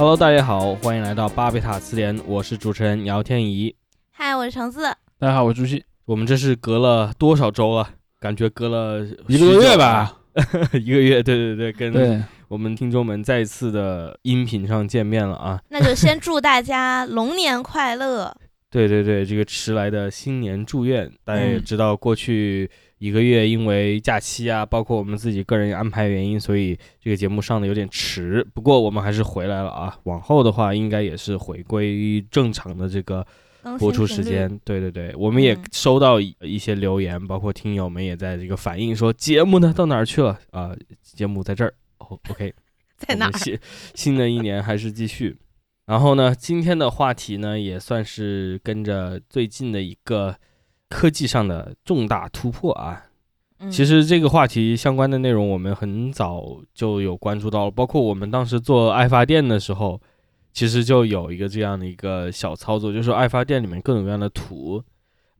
Hello，大家好，欢迎来到巴贝塔词典，我是主持人姚天怡。嗨，我是橙子。大家好，我是朱熹。我们这是隔了多少周了？感觉隔了一个多月吧，一个月。对对对，跟对我们听众们再一次的音频上见面了啊！那就先祝大家龙年快乐。对对对，这个迟来的新年祝愿，大家也嗯知道，过去一个月因为假期啊，包括我们自己个人安排原因，所以这个节目上的有点迟。不过我们还是回来了啊，往后的话应该也是回归正常的这个播出时间。对对对，我们也嗯收到一一些留言，包括听友们也在这个反映说节目呢到哪儿去了啊？节目在这儿。哦，OK，在哪儿？新新的一年还是继续。然后呢，今天的话题呢，也算是跟着最近的一个科技上的重大突破啊。嗯其实这个话题相关的内容，我们很早就有关注到了，包括我们当时做爱发电的时候，其实就有一个这样的一个小操作，就是爱发电里面各种各样的图，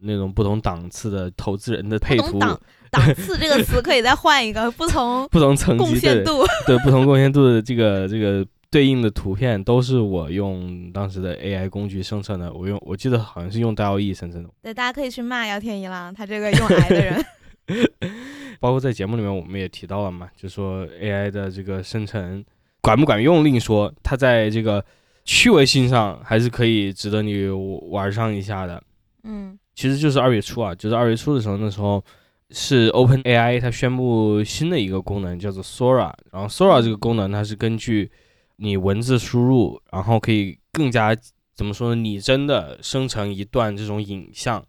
那种不同档次的投资人的配图，不同档档次这个词可以再换一个，不同 不同层贡级对献度。对不同贡献度的这个这个对应的图片，都是我用当时的 AI 工具生成的。我用我记得好像是用 DALL-E 生成的，对，大家可以去骂姚天一了，他这个用癌的人。包括在节目里面我们也提到了嘛，就说 AI 的这个生成管不管用另说，它在这个趣味性上还是可以值得你玩上一下的。嗯其实就是二月初啊，就是二月初的时候，那时候是 Open AI 它宣布新的一个功能叫做 Sora，然后 Sora 这个功能它是根据你文字输入，然后可以更加怎么说呢，拟真的生成一段这种影像，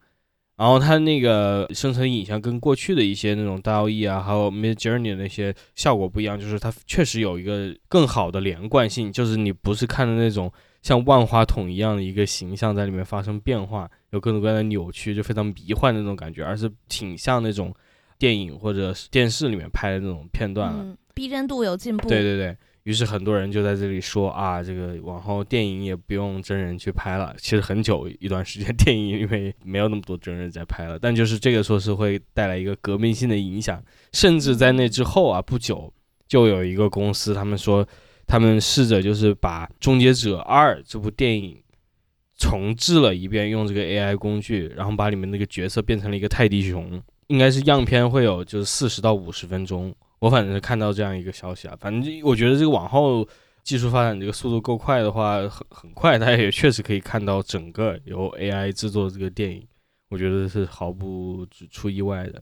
然后它那个生成影像跟过去的一些那种 DALL-E 啊，还有 Mid Journey 那些效果不一样，就是它确实有一个更好的连贯性，就是你不是看的那种像万花筒一样的一个形象在里面发生变化，有各种各样的扭曲，就非常迷幻的那种感觉，而是挺像那种电影或者是电视里面拍的那种片段了。嗯，逼真度有进步。对对对，于是很多人就在这里说啊，这个往后电影也不用真人去拍了。其实很久一段时间，电影因为没有那么多真人在拍了，但就是这个说是会带来一个革命性的影响，甚至在那之后啊，不久就有一个公司，他们说他们试着就是把《终结者二》这部电影。重置了一遍，用这个 AI 工具，然后把里面那个角色变成了一个泰迪熊，应该是样片会有就是四十到五十分钟，我反正是看到这样一个消息啊，反正我觉得这个往后技术发展这个速度够快的话，很很快，大家也确实可以看到整个由 AI 制作的这个电影，我觉得是毫不出意外的。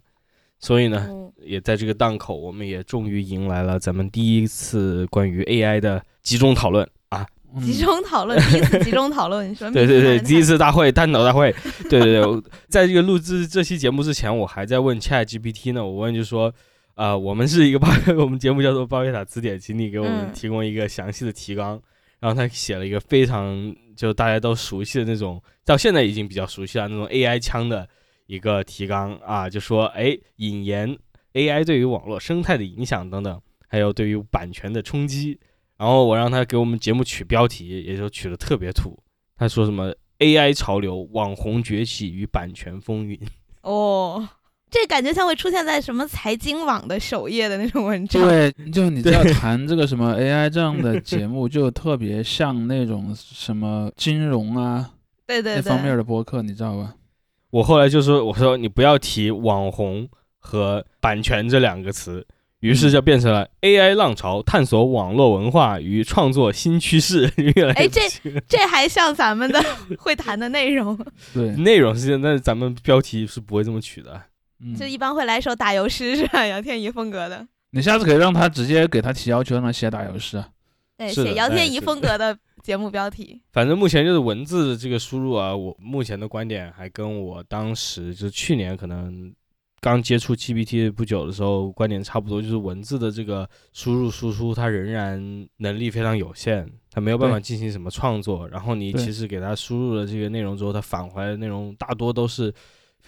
所以呢，嗯也在这个档口，我们也终于迎来了咱们第一次关于 AI 的集中讨论啊！嗯集中讨论，第一次集中讨论，你说对对对，第一次大会探讨大会，对对对，在这个录制这期节目之前，我还在问 Chat GPT 呢，我问就说，呃，我们是一个 巴，我们节目叫做巴贝塔词典，请你给我们嗯提供一个详细的提纲，然后他写了一个非常就大家都熟悉的那种，到现在已经比较熟悉了那种 AI 腔的一个提纲啊，就说哎，引言 AI 对于网络生态的影响等等，还有对于版权的冲击。然后我让他给我们节目取标题，也就取的特别土。他说什么 AI 潮流、网红崛起与版权风云。哦，这感觉像会出现在什么财经网的首页的那种文章。对，就你知道谈这个什么 AI 这样的节目，就特别像那种什么金融啊对对对，那方面的播客，你知道吧？我后来就说，我说你不要提网红和版权这两个词，于是就变成了 AI 浪潮，探索网络文化与创作新趋势。越来越哎这这还像咱们的会谈的内容，对，内容是这样，但是咱们标题是不会这么取的。嗯就，一般会来一首打油诗是吧？杨天怡风格的，你下次可以让他直接给他提要求，让他写打油诗啊。对，写姚天怡风格的节目标题。反正目前就是文字这个输入啊，我目前的观点还跟我当时就是去年可能刚接触 GPT 不久的时候观点差不多，就是文字的这个输入输出，它仍然能力非常有限，它没有办法进行什么创作。然后你其实给它输入了这个内容之后，它返回来的内容大多都是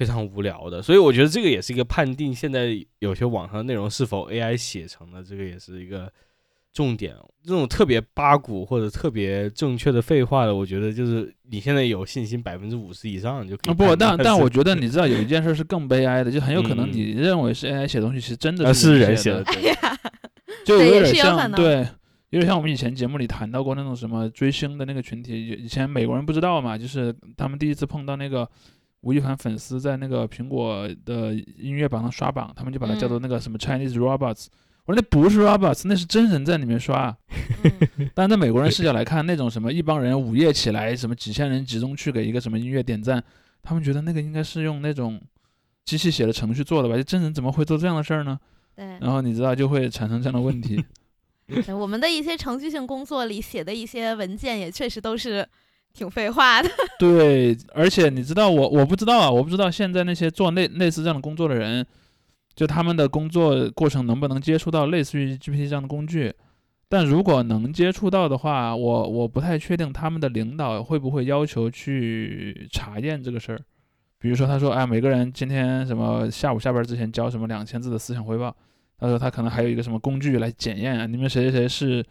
非常无聊的。所以我觉得这个也是一个判定现在有些网上内容是否 AI 写成的，这个也是一个重点。这种特别八股或者特别正确的废话的，我觉得就是你现在有信心百分之五十以上就可以啊不，但但我觉得你知道有一件事是更悲哀的，就很有可能嗯你认为是 AI 写东西，其实真的啊是人写写的，就有点像对，有点像我们以前节目里谈到过那种什么追星的那个群体，以前美国人不知道嘛，就是他们第一次碰到那个吴亦凡粉丝在那个苹果的音乐榜上刷榜，他们就把它叫做那个什么 Chinese robots。我说那不是 robots，那是真人在里面刷。嗯但在美国人视角来看，那种什么一帮人午夜起来，什么几千人集中去给一个什么音乐点赞，他们觉得那个应该是用那种机器写的程序做的吧？就真人怎么会做这样的事儿呢？对，然后你知道就会产生这样的问题。我们的一些程序性工作里写的一些文件也确实都是挺废话的。对，而且你知道我我不知道啊，我不知道现在那些做类类似这样的工作的人，就他们的工作过程能不能接触到类似于 GPT 这样的工具。但如果能接触到的话，我我不太确定他们的领导会不会要求去查验这个事儿。比如说，他说，哎，每个人今天什么下午下班之前交什么两千字的思想汇报。他说他可能还有一个什么工具来检验啊，你们谁谁谁是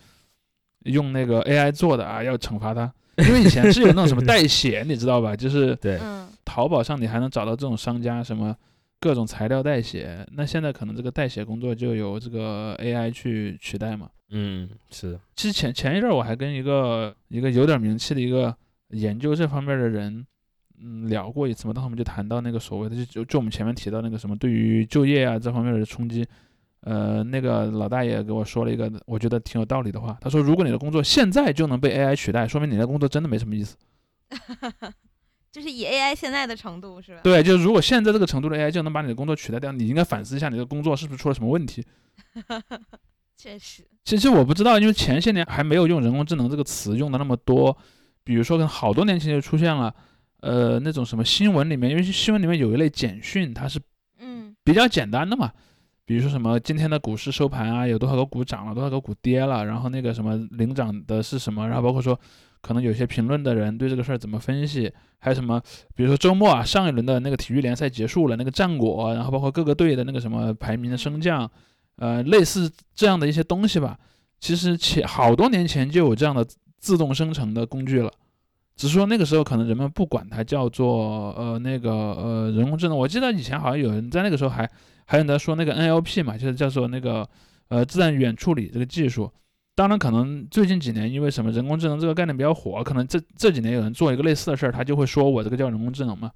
用那个 AI 做的啊，要惩罚他。因为以前是有那种什么代写，你知道吧？就是对，嗯淘宝上你还能找到这种商家，什么各种材料代写。那现在可能这个代写工作就由这个 AI 去取代嘛。嗯，是的，其实前前一阵儿我还跟一个一个有点名气的一个研究这方面的人，嗯，聊过一次嘛。当时我们就谈到那个所谓的就就就我们前面提到那个什么对于就业啊这方面的冲击。呃，那个老大爷给我说了一个我觉得挺有道理的话，他说如果你的工作现在就能被 AI 取代，说明你的工作真的没什么意思。就是以 AI 现在的程度是吧？对，就是如果现在这个程度的 AI 就能把你的工作取代掉，你应该反思一下你的工作是不是出了什么问题。确实，其实我不知道，因为前些年还没有用人工智能这个词用的那么多，比如说跟好多年前就出现了，呃，那种什么新闻里面，因为新闻里面有一类简讯，它是嗯比较简单的嘛，比如说什么今天的股市收盘啊，有多少个股涨了，多少个股跌了，然后那个什么领涨的是什么，然后包括说可能有些评论的人对这个事儿怎么分析，还有什么，比如说周末啊，上一轮的那个体育联赛结束了，那个战果，然后包括各个队的那个什么排名的升降，呃，类似这样的一些东西吧。其实前好多年前就有这样的自动生成的工具了，只是说那个时候可能人们不管它叫做呃那个呃人工智能。我记得以前好像有人在那个时候还还有人在说那个 NLP 嘛，就是叫做那个呃自然语言处理这个技术。当然，可能最近几年因为什么人工智能这个概念比较火，可能这这几年有人做一个类似的事儿，他就会说我这个叫人工智能嘛，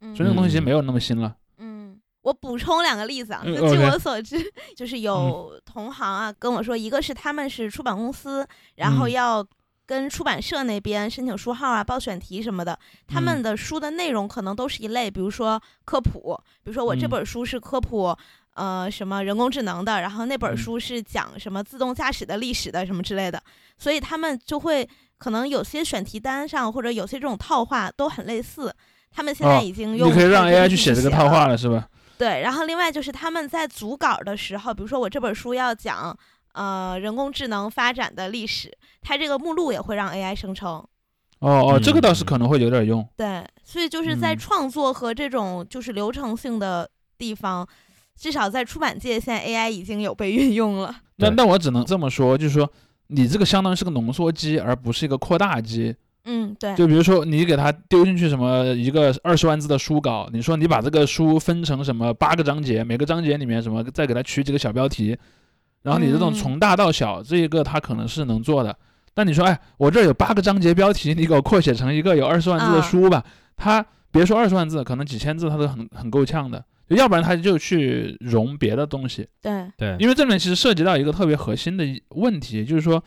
嗯所以那个东西已经没有那么新了。嗯，我补充两个例子啊，嗯就据我所知，就是有同行啊跟我说，一个是他们是出版公司，然后嗯要跟出版社那边申请书号啊、报选题什么的，他们嗯的书的内容可能都是一类，比如说科普，比如说我这嗯本书是科普。呃，什么人工智能的，然后那本嗯书是讲什么自动驾驶的历史的，什么之类的，所以他们就会可能有些选题单上或者有些这种套话都很类似，他们现在哦已经用、你可以让 AI 去写这个套话了，是吧？对，然后另外就是他们在组稿的时候，比如说我这本书要讲呃人工智能发展的历史，它这个目录也会让 AI 生成。哦哦，这个倒是嗯可能会有点用。对，所以就是在嗯创作和这种就是流程性的地方，至少在出版界，现在 AI 已经有被运用了。对但但我只能这么说，就是说你这个相当于是个浓缩机，而不是一个扩大机。嗯，对，就比如说你给它丢进去什么一个二十万字的书稿，你说你把这个书分成什么八个章节，每个章节里面什么再给它取几个小标题，然后你这种嗯从大到小，这一个它可能是能做的。但你说，哎，我这儿有八个章节标题，你给我扩写成一个有二十万字的啊书吧？它别说二十万字，可能几千字它都很很够呛的。要不然它就去融别的东西。对，对，因为这里面其实涉及到一个特别核心的问题，就是说，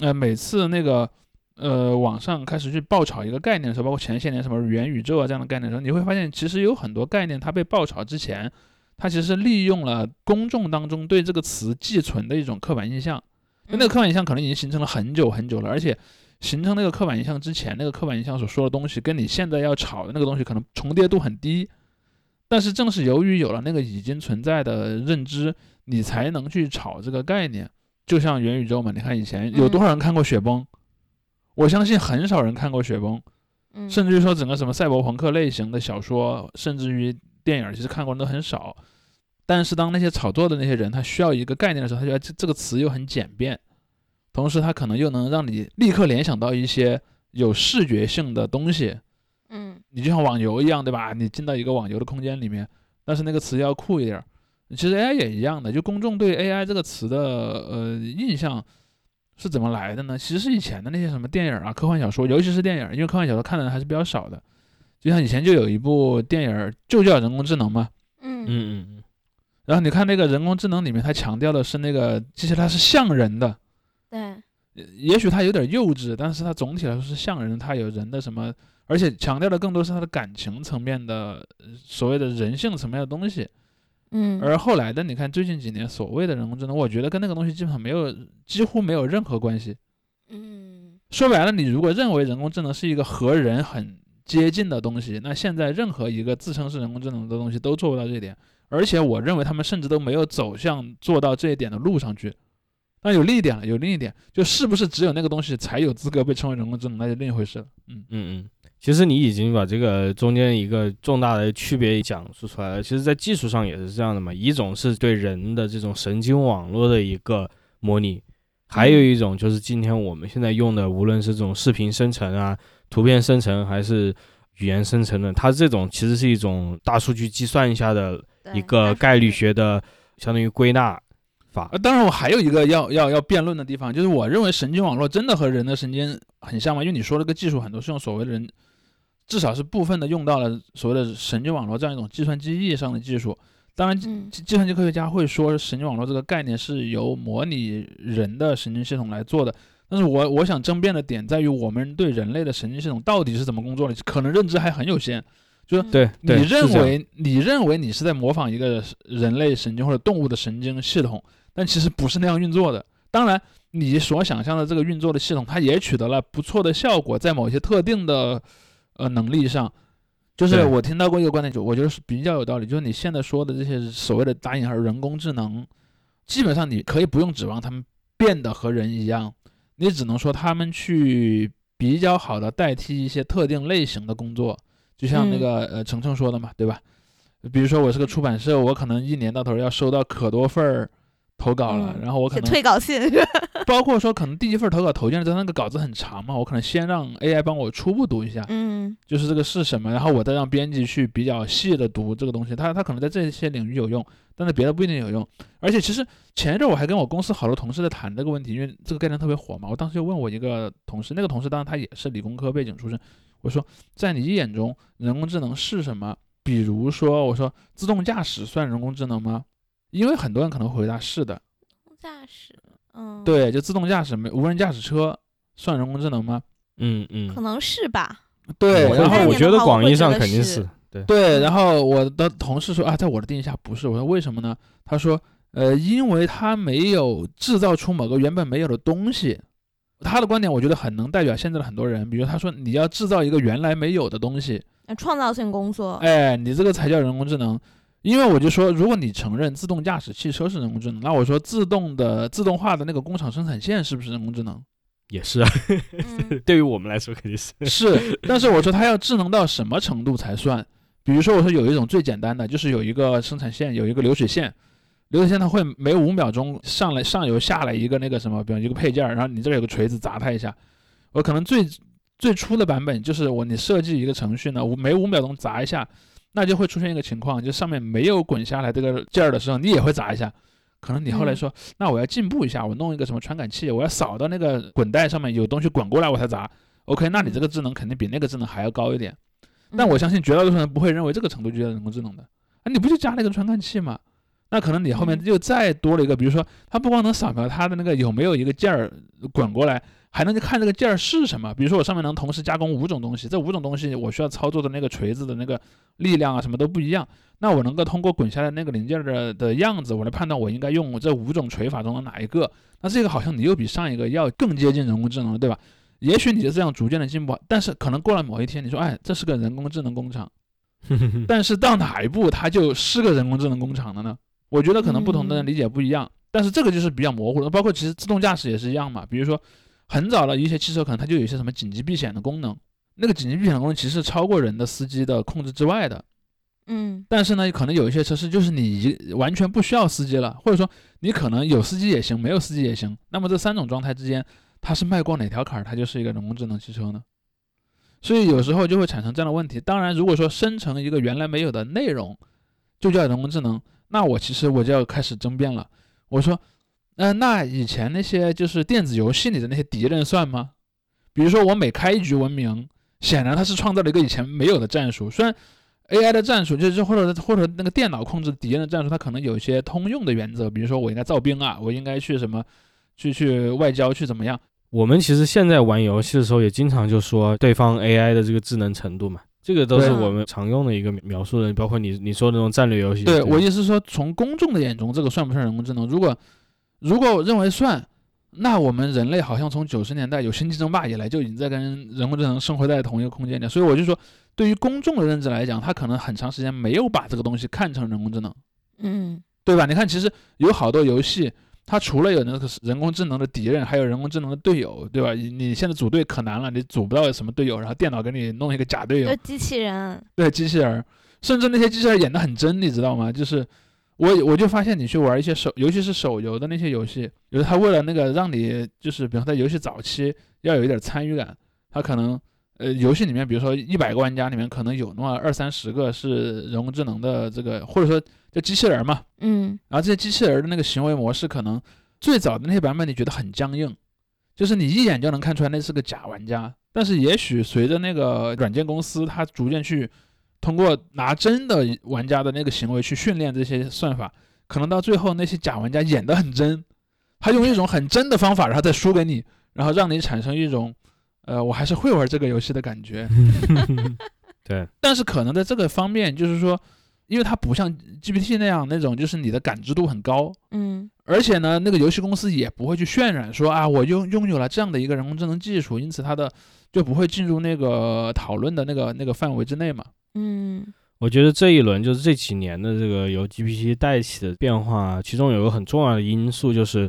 呃，每次那个呃网上开始去爆炒一个概念的时候，包括前些年什么元宇宙啊这样的概念的时候，你会发现其实有很多概念它被爆炒之前，它其实是利用了公众当中对这个词寄存的一种刻板印象。那那个刻板印象可能已经形成了很久很久了，而且形成那个刻板印象之前，那个刻板印象所说的东西，跟你现在要炒的那个东西可能重叠度很低。但是正是由于有了那个已经存在的认知，你才能去炒这个概念。就像元宇宙嘛，你看以前有多少人看过雪崩？我相信很少人看过雪崩，嗯，甚至于说整个什么赛博朋克类型的小说，甚至于电影，其实看过人都很少。但是当那些炒作的那些人，他需要一个概念的时候，他觉得这这个词又很简便，同时他可能又能让你立刻联想到一些有视觉性的东西。嗯你就像网游一样，对吧？你进到一个网游的空间里面，但是那个词要酷一点儿。其实 AI 也一样的，就公众对 AI 这个词的呃印象，是怎么来的呢？其实是以前的那些什么电影啊、科幻小说，尤其是电影，因为科幻小说看的人还是比较少的。就像以前就有一部电影就叫人工智能嘛，嗯。嗯嗯嗯，然后你看那个人工智能里面，它强调的是那个，其实它是像人的，对，也许它有点幼稚，但是它总体来说是像人，它有人的什么，而且强调的更多是它的感情层面的，呃所谓的人性层面的东西。嗯，而后来的，你看最近几年所谓的人工智能，我觉得跟那个东西基本上没有，几乎没有任何关系。嗯。说白了，你如果认为人工智能是一个和人很接近的东西，那现在任何一个自称是人工智能的东西都做不到这一点，而且我认为他们甚至都没有走向做到这一点的路上去。那有另一点了，有另一点，就是不是只有那个东西才有资格被称为人工智能，那就另一回事了。嗯嗯嗯，其实你已经把这个中间一个重大的区别讲述出来了。其实，在技术上也是这样的嘛，一种是对人的这种神经网络的一个模拟，还有一种就是今天我们现在用的，无论是这种视频生成啊、图片生成还是语言生成的，它这种其实是一种大数据计算一下的一个概率学的，相当于归纳法呃，。当然我还有一个要要要辩论的地方，就是我认为神经网络真的和人的神经很像吗？因为你说这个技术很多是用所谓的人，至少是部分的用到了所谓的神经网络这样一种计算机意义上的技术。当然，嗯计计算机科学家会说神经网络这个概念是由模拟人的神经系统来做的，但是我我想争辩的点在于我们对人类的神经系统到底是怎么工作的，可能认知还很有限。就是嗯对，你认为你认为你是在模仿一个人类神经或者动物的神经系统，但其实不是那样运作的。当然，你所想象的这个运作的系统，它也取得了不错的效果，在某些特定的呃能力上。就是我听到过一个观点，就我觉得是比较有道理，就是你现在说的这些所谓的打引号人工智能，基本上你可以不用指望他们变得和人一样，你只能说他们去比较好的代替一些特定类型的工作，就像那嗯个、呃程程说的嘛，对吧？比如说我是个出版社，我可能一年到头要收到可多份儿投稿了，嗯然后我可能退稿信？包括说可能第一份投稿投进来之后，那个稿子很长嘛，我可能先让 AI 帮我初步读一下，嗯就是这个是什么，然后我再让编辑去比较细的读这个东西。它它可能在这些领域有用，但是别的不一定有用。而且其实前一阵我还跟我公司好多同事在谈这个问题，因为这个概念特别火嘛。我当时就问我一个同事，那个同事当然他也是理工科背景出身，我说在你眼中人工智能是什么？比如说我说自动驾驶算人工智能吗？因为很多人可能回答是的，驾驶，嗯，，对，就自动驾驶没无人驾驶车算人工智能吗？嗯嗯可，能是吧。对，然后我觉得广义上肯定是对。对，嗯然后我的同事说啊，在我的定义下不是。我说为什么呢？他说，呃，因为他没有制造出某个原本没有的东西。他的观点我觉得很能代表现在的很多人，比如他说你要制造一个原来没有的东西，呃创造性工作，哎，你这个才叫人工智能。因为我就说，如果你承认自动驾驶汽车是人工智能，那我说自动的自动化的那个工厂生产线是不是人工智能？也是啊，嗯 对于我们来说肯定是。是，但是我说它要智能到什么程度才算？比如说，我说有一种最简单的，就是有一个生产线，有一个流水线，流水线它会每五秒钟上来上游下来一个那个什么，比如一个配件儿，然后你这边有个锤子砸它一下。我可能最最初的版本就是我你设计一个程序呢，我每五秒钟砸一下，那就会出现一个情况，就上面没有滚下来这个件儿的时候，你也会砸一下。可能你后来嗯说，那我要进步一下，我弄一个什么传感器，我要扫到那个滚带上面有东西滚过来我才砸。OK，那你这个智能肯定比那个智能还要高一点。但我嗯相信绝大多数人不会认为这个程度就叫人工智能的啊，你不就加了一个传感器吗？那可能你后面嗯又再多了一个，比如说它不光能扫描它的那个有没有一个件儿滚过来，还能去看这个件儿是什么。比如说我上面能同时加工五种东西，这五种东西我需要操作的那个锤子的那个力量啊什么都不一样。那我能够通过滚下来那个零件儿的的样子，我来判断我应该用这五种锤法中的哪一个。那这个好像你又比上一个要更接近人工智能了，对吧？也许你就这样逐渐的进步，但是可能过了某一天，你说，哎，这是个人工智能工厂，但是到哪一步它就是个人工智能工厂了呢？我觉得可能不同的人嗯理解不一样，但是这个就是比较模糊的。包括其实自动驾驶也是一样嘛，比如说很早的一些汽车可能它就有一些什么紧急避险的功能，那个紧急避险的功能其实是超过人的司机的控制之外的。嗯但是呢，可能有一些车是就是你一完全不需要司机了，或者说你可能有司机也行，没有司机也行。那么这三种状态之间，它是迈过哪条坎儿，它就是一个人工智能汽车呢？所以有时候就会产生这样的问题。当然，如果说生成一个原来没有的内容，就叫人工智能，那我其实我就要开始争辩了。我说，嗯、那以前那些就是电子游戏里的那些敌人算吗？比如说我每开一局文明，显然它是创造了一个以前没有的战术。虽然 AI 的战术就是或者或者那个电脑控制敌人的战术，它可能有一些通用的原则，比如说我应该造兵啊，我应该去什么去去外交去怎么样。我们其实现在玩游戏的时候，也经常就说对方 AI 的这个智能程度嘛，这个都是我们常用的一个描述的，包括你你说的那种战略游戏。对我意思是说，从公众的眼中，这个算不算人工智能？如果如果我认为算，那我们人类好像从九十年代有星际争霸以来，就已经在跟人工智能生活在同一个空间里。所以我就说，对于公众的认知来讲，他可能很长时间没有把这个东西看成人工智能，嗯对吧？你看，其实有好多游戏，它除了有那个人工智能的敌人，还有人工智能的队友，对吧？你你现在组队可难了，你组不到什么队友，然后电脑给你弄一个假队友，机器人，对机器人儿，甚至那些机器人儿演的很真，你知道吗？就是我我就发现你去玩一些手，尤其是手游的那些游戏，有的他为了那个让你就是，比方在游戏早期要有一点参与感，他可能呃游戏里面，比如说一百个玩家里面可能有那么二三十个是人工智能的这个，或者说叫机器人儿嘛，嗯然后这些机器人儿的那个行为模式，可能最早的那些版本你觉得很僵硬，就是你一眼就能看出来那是个假玩家。但是也许随着那个软件公司它逐渐去通过拿真的玩家的那个行为去训练这些算法，可能到最后那些假玩家演得很真，他用一种很真的方法，然后再输给你，然后让你产生一种呃我还是会玩这个游戏的感觉。对，但是可能在这个方面，就是说，因为它不像 GPT 那样那种，就是你的感知度很高，嗯而且呢，那个游戏公司也不会去渲染说啊，我拥拥有了这样的一个人工智能技术，因此它的就不会进入那个讨论的那个那个范围之内嘛。嗯。我觉得这一轮就是这几年的这个由 GPT 带起的变化，其中有个很重要的因素就是，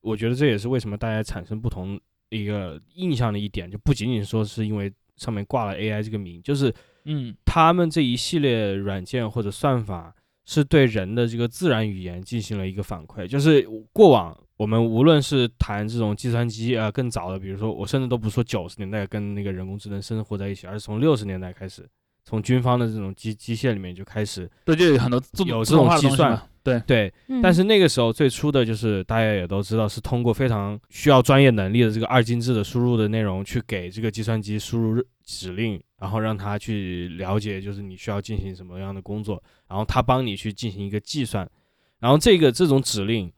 我觉得这也是为什么大家产生不同一个印象的一点，就不仅仅说是因为上面挂了 AI 这个名，就是嗯。他们这一系列软件或者算法是对人的这个自然语言进行了一个反馈，就是过往我们无论是谈这种计算机啊、呃更早的，比如说我甚至都不说九十年代跟那个人工智能生活在一起，而是从六十年代开始，从军方的这种机机械里面就开始对，就有很多自有这种计算。对，对，嗯，但是那个时候最初的就是大家也都知道，是通过非常需要专业能力的这个二进制的输入的内容，去给这个计算机输入指令，然后让它去了解就是你需要进行什么样的工作，然后它帮你去进行一个计算，然后这个这种指令，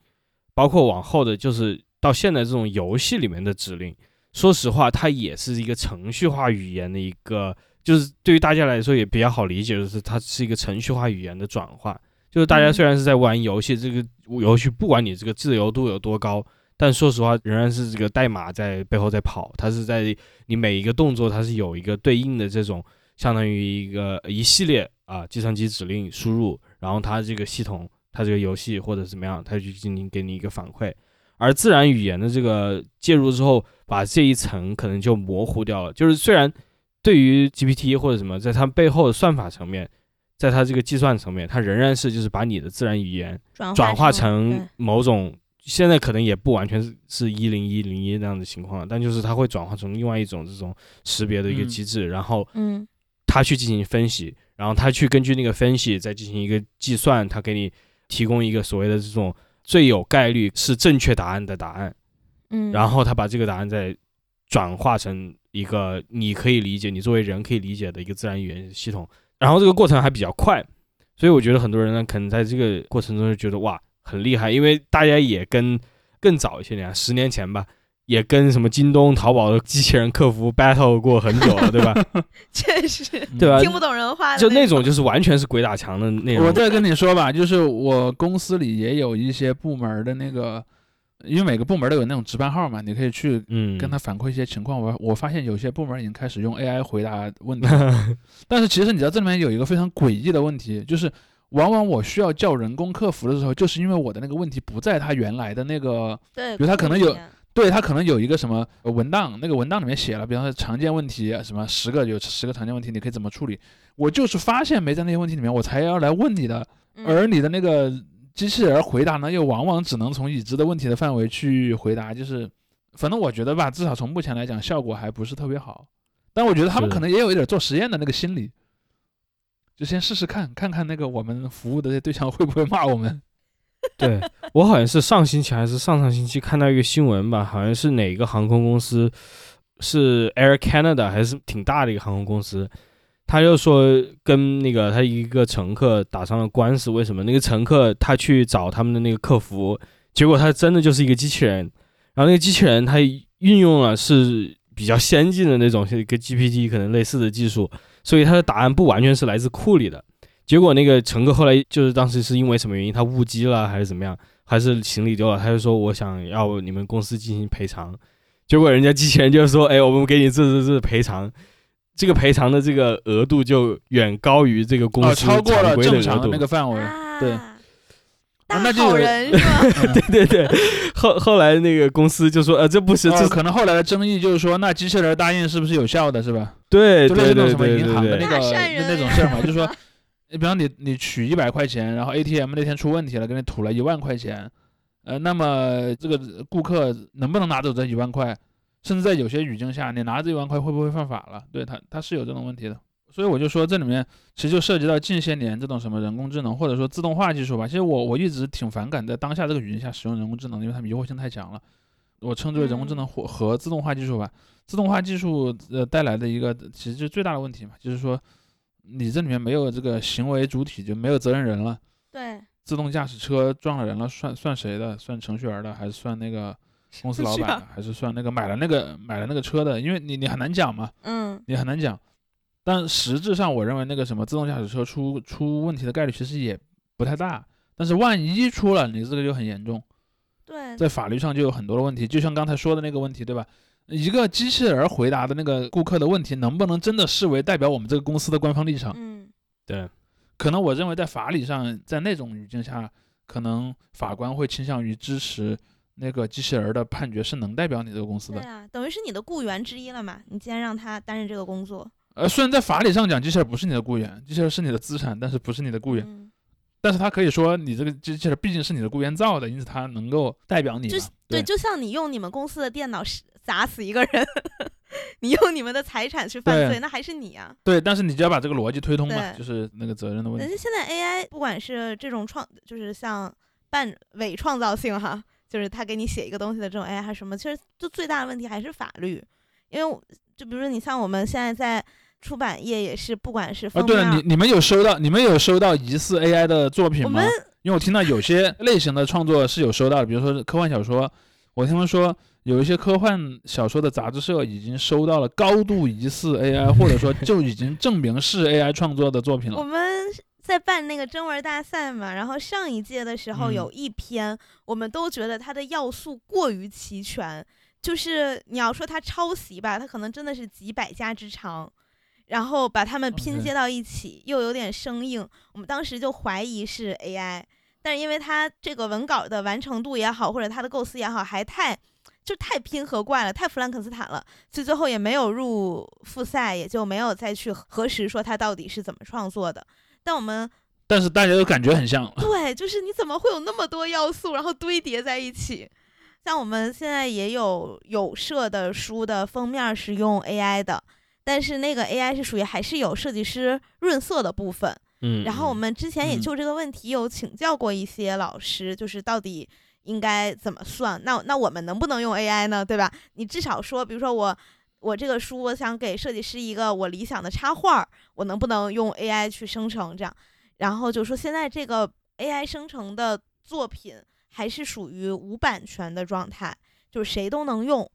包括往后的就是到现在这种游戏里面的指令，说实话，它也是一个程序化语言的一个，就是对于大家来说也比较好理解，就是它是一个程序化语言的转化。就是大家虽然是在玩游戏，这个游戏不管你这个自由度有多高，但说实话，仍然是这个代码在背后在跑，它是在你每一个动作，它是有一个对应的这种相当于一个一系列啊计算机指令输入，然后它这个系统，它这个游戏或者怎么样，它就进行给你一个反馈。而自然语言的这个介入之后，把这一层可能就模糊掉了。就是虽然对于 GPT 或者什么，在它背后的算法层面，在它这个计算层面，它仍然是就是把你的自然语言转转化成成某种，现在可能也不完全是是一零一零一那样的情况，但就是它会转化成另外一种这种识别的一个嗯机制，然后嗯。它去进行分析，然后它去根据那个分析再进行一个计算，它给你提供一个所谓的这种最有概率是正确答案的答案，嗯，然后它把这个答案再转化成一个你可以理解，你作为人可以理解的一个自然语言系统，然后这个过程还比较快，所以我觉得很多人呢，可能在这个过程中就觉得哇很厉害，因为大家也跟更早一些年，十年前吧，也跟什么京东、淘宝的机器人客服 battle 过很久了，对吧？确实对吧？听不懂人话的就那种种就是完全是鬼打墙的那种。我再跟你说吧，就是我公司里也有一些部门的那个，因为每个部门都有那种值班号嘛，你可以去嗯，跟他反馈一些情况。我我发现有些部门已经开始用 AI 回答问题了，但是其实你知道这里面有一个非常诡异的问题，就是往往我需要叫人工客服的时候，就是因为我的那个问题不在他原来的那个，对，比如他可能有对他可能有一个什么呃文档，那个文档里面写了，比方说常见问题什么十个有十个常见问题，你可以怎么处理？我就是发现没在那些问题里面，我才要来问你的。嗯而你的那个机器人回答呢，又往往只能从已知的问题的范围去回答，就是，反正我觉得吧，至少从目前来讲，效果还不是特别好。但我觉得他们可能也有一点做实验的那个心理，就先试试看，看看那个我们服务的这对象会不会骂我们。对我好像是上星期还是上上星期看到一个新闻吧，好像是哪个航空公司是 Air Canada 还是挺大的一个航空公司，他就说跟那个他一个乘客打上了官司，为什么？那个乘客他去找他们的那个客服，结果他真的就是一个机器人，然后那个机器人他运用了是比较先进的那种，跟 GPT 可能类似的技术，所以他的答案不完全是来自库里的。结果那个乘客后来就是当时是因为什么原因，他误机了还是怎么样，还是行李丢了，他就说我想要你们公司进行赔偿。结果人家机器人就说，哎，我们给你这这这赔偿，这个赔偿的这个额度就远高于这个公司超过了正常的那个范围，对。大好人是吧？对 对对，后后来那个公司就说，呃，这不是，这可能后来的争议就是说，那机器人答应是不是有效的，是吧？对对对对什么银行的那个那那种事儿嘛，就是说。你比方你你取一百块钱，然后 ATM 那天出问题了，给你吐了一万块钱，呃，那么这个顾客能不能拿走这一万块？甚至在有些语境下，你拿这一万块会不会犯法了？对他他是有这种问题的。所以我就说这里面其实就涉及到近些年这种什么人工智能或者说自动化技术吧。其实我我一直挺反感在当下这个语境下使用人工智能，因为它迷惑性太强了。我称之为人工智能或和自动化技术吧。自动化技术呃带来的一个其实就最大的问题嘛，就是说。你这里面没有这个行为主体，就没有责任人了。对，自动驾驶车撞了人了，算算谁的？算程序员的，还是算那个公司老板的？还是算那个买了那个买了那个车的？因为你你很难讲嘛，嗯，你很难讲。但实质上，我认为那个什么自动驾驶车出出问题的概率其实也不太大。但是万一出了，你这个就很严重。对，在法律上就有很多的问题，就像刚才说的那个问题，对吧？一个机器人回答的那个顾客的问题，能不能真的视为代表我们这个公司的官方立场？嗯，对，可能我认为在法理上，在那种语境下，可能法官会倾向于支持那个机器人的判决是能代表你这个公司的。对啊，等于是你的雇员之一了嘛？你既然让他担任这个工作，呃，虽然在法理上讲，机器人不是你的雇员，机器人是你的资产，但是不是你的雇员。但是他可以说，你这个机器人毕竟是你的雇员造的，因此他能够代表你。就对，就像你用你们公司的电脑砸死一个人，你用你们的财产去犯罪，那还是你啊。对，但是你就要把这个逻辑推通嘛，就是那个责任的问题。现在 AI 不管是这种创，就是像半伪创造性哈，就是他给你写一个东西的这种 AI 还是什么，其实就最大的问题还是法律，因为就比如说你像我们现在在。出版业也是，不管是啊，对了，你你们有收到，你们有收到疑似 AI 的作品吗？因为我听到有些 类型的创作是有收到的，比如说科幻小说，我听说有一些科幻小说的杂志社已经收到了高度疑似 AI，或者说就已经证明是 AI 创作的作品了。我们在办那个征文大赛嘛，然后上一届的时候有一篇，我们都觉得它的要素过于齐全，就是你要说它抄袭吧，它可能真的是几百家之长。然后把它们拼接到一起，又有点生硬，我们当时就怀疑是 AI，但是因为它这个文稿的完成度也好，或者它的构思也好，还太就太拼合怪了，太弗兰肯斯坦了，所以最后也没有入复赛，也就没有再去核实说它到底是怎么创作的。但我们，但是大家都感觉很像，对，就是你怎么会有那么多要素，然后堆叠在一起？像我们现在也有有社的书的封面是用 AI 的。但是那个 AI 是属于还是有设计师润色的部分，嗯，然后我们之前也就这个问题有请教过一些老师，就是到底应该怎么算？那那我们能不能用 AI 呢？对吧？你至少说，比如说我我这个书，我想给设计师一个我理想的插画，我能不能用 AI 去生成这样？然后就说现在这个 AI 生成的作品还是属于无版权的状态，就是谁都能用。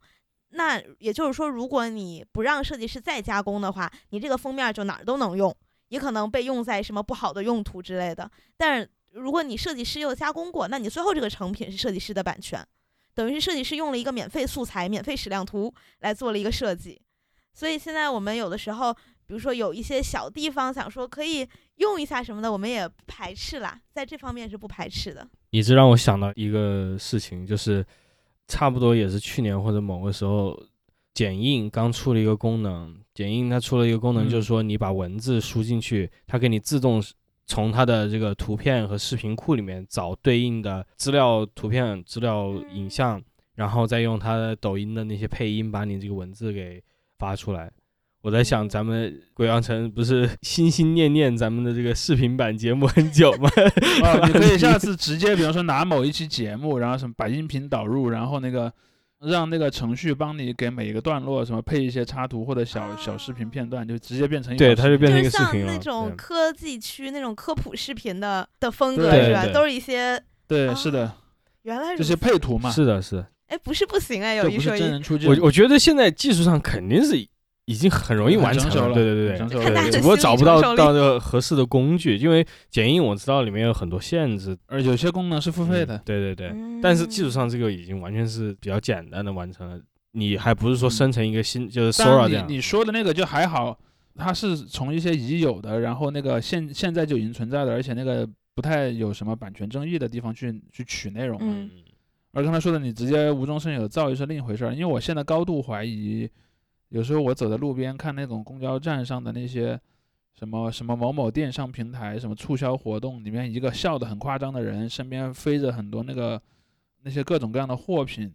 那也就是说，如果你不让设计师再加工的话，你这个封面就哪儿都能用，也可能被用在什么不好的用途之类的。但是如果你设计师又加工过，那你最后这个成品是设计师的版权，等于是设计师用了一个免费素材、免费矢量图来做了一个设计。所以现在我们有的时候，比如说有一些小地方想说可以用一下什么的，我们也不排斥啦，在这方面是不排斥的。你这让我想到一个事情，就是。差不多也是去年或者某个时候，剪映刚出了一个功能。剪映它出了一个功能，就是说你把文字输进去，它给你自动从它的这个图片和视频库里面找对应的资料、图片、资料、影像，然后再用它的抖音的那些配音把你这个文字给发出来。我在想，咱们鬼王城不是心心念念咱们的这个视频版节目很久吗？啊，你可以下次直接，比方说拿某一期节目，然后什么把音频导入，然后那个让那个程序帮你给每一个段落什么配一些插图或者小小视频片段，就直接变成一对，条视频它就变成一个视频了。那种科技区那种科普视频的的风格是吧？都是一些对，是的，原来如这些此配图嘛，是的，是的。哎，不是不行哎，有一说一。我我觉得现在技术上肯定是已经很容易完成了。对对对对。很成熟了。对，只不过看他的心理找不到到这个合适的工具，因为剪映我知道里面有很多限制，而有些功能是付费的。嗯，对对对。嗯。但是技术上这个已经完全是比较简单的完成了，你还不是说嗯。生成一个新就是 Sora 这样。你你说的那个就还好，它是从一些已有的，然后那个现现在就已经存在的，而且那个不太有什么版权争议的地方去去取内容嘛。嗯。而刚才说的，你直接无中生有造又是另一回事儿。因为我现在高度怀疑，有时候我走在路边看那种公交站上的那些什么什么某某电商平台什么促销活动，里面一个笑得很夸张的人，身边飞着很多那个那些各种各样的货品，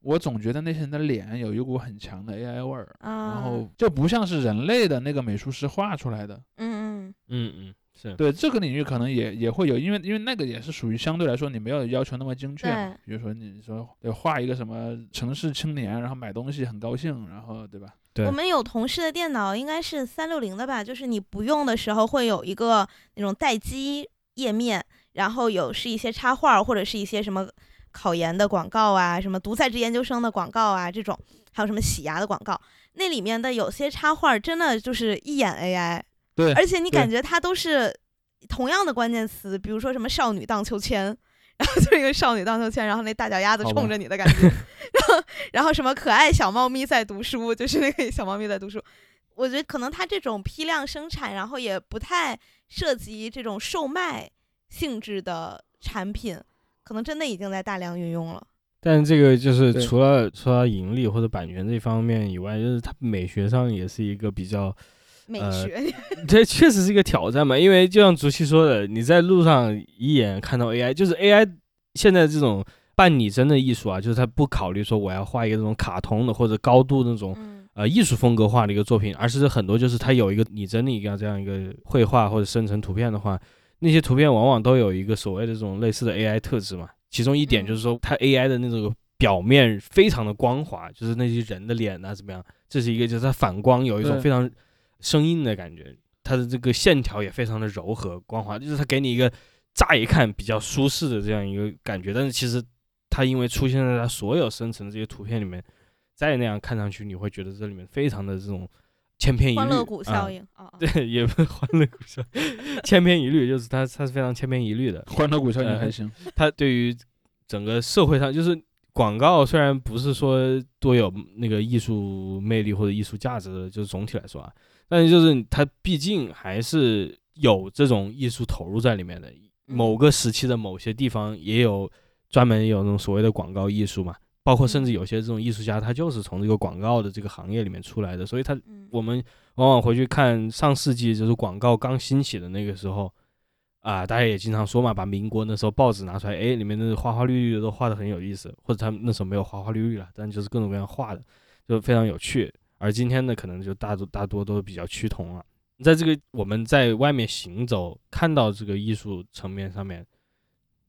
我总觉得那些人的脸有一股很强的 AI 味儿，啊，然后就不像是人类的那个美术师画出来的。嗯嗯嗯嗯是。对这个领域可能也也会有，因为因为那个也是属于相对来说你没有要求那么精确嘛。比如说你说得画一个什么城市青年，然后买东西很高兴，然后对吧？对我们有同事的电脑应该是三六零的吧，就是你不用的时候会有一个那种待机页面，然后有是一些插画或者是一些什么考研的广告啊，什么独在职研究生的广告啊这种，还有什么洗牙的广告，那里面的有些插画真的就是一眼 AI，对，而且你感觉它都是同样的关键词，比如说什么少女荡秋千，然后就是一个少女荡秋千，然后那大脚丫子冲着你的感觉，然后然后什么可爱小猫咪在读书，就是那个小猫咪在读书。我觉得可能它这种批量生产，然后也不太涉及这种售卖性质的产品，可能真的已经在大量运用了。但这个就是除了除了盈利或者版权这方面以外，就是它美学上也是一个比较，美呃学，这确实是一个挑战嘛。因为就像竹溪说的，你在路上一眼看到 AI，就是 AI 现在这种半拟真的艺术啊，就是它不考虑说我要画一个这种卡通的或者高度那种嗯呃艺术风格化的一个作品，而是很多就是它有一个拟真的一个这样一个绘画或者生成图片的话，那些图片往往都有一个所谓的这种类似的 AI 特质嘛。其中一点就是说，它 AI 的那种表面非常的光滑，就是那些人的脸啊怎么样，这是一个就是它反光有一种非常生硬的感觉，它的这个线条也非常的柔和光滑，就是它给你一个乍一看比较舒适的这样一个感觉，但是其实它因为出现在它所有生成的这些图片里面，再那样看上去，你会觉得这里面非常的这种千篇一律，欢乐谷效啊应对，也不是欢乐谷效应，千篇一律，就是它它是非常千篇一律的。欢乐谷效应呃还行。它对于整个社会上，就是广告虽然不是说多有那个艺术魅力或者艺术价值的，就是总体来说啊，但是就是它毕竟还是有这种艺术投入在里面的。某个时期的某些地方也有专门有那种所谓的广告艺术嘛，包括甚至有些这种艺术家，他就是从这个广告的这个行业里面出来的，所以他嗯我们往往回去看上世纪就是广告刚兴起的那个时候，啊，大家也经常说嘛，把民国那时候报纸拿出来，哎，里面的花花绿绿的都画的很有意思，或者他们那时候没有花花绿绿了，但就是各种各样画的，就非常有趣。而今天呢，可能就大多大多都比较趋同了。在这个我们在外面行走，看到这个艺术层面上面，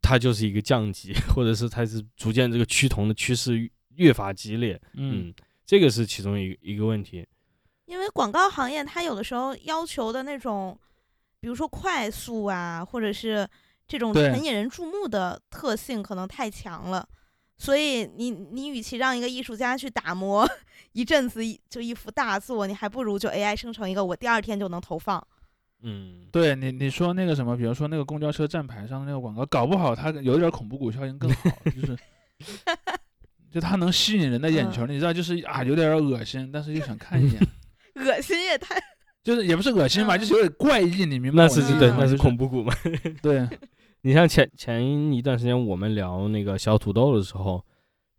它就是一个降级，或者是它是逐渐这个趋同的趋势越越发激烈。嗯，嗯，这个是其中一一个问题。因为广告行业它有的时候要求的那种，比如说快速啊，或者是这种很引人注目的特性，可能太强了。所以你你与其让一个艺术家去打磨一阵子一就一幅大作，你还不如就 AI 生成一个我第二天就能投放。嗯，对你你说那个什么，比如说那个公交车站牌上的那个广告，搞不好它有点恐怖谷效应更好，就是 就它能吸引人的眼球，你知道，就是啊有点恶心，但是又想看一眼，恶心也太……就是也不是恶心吧，嗯就是有点怪异，你明白那我的意思是对，那是恐怖谷嘛。对，你像前前一段时间我们聊那个小土豆的时候，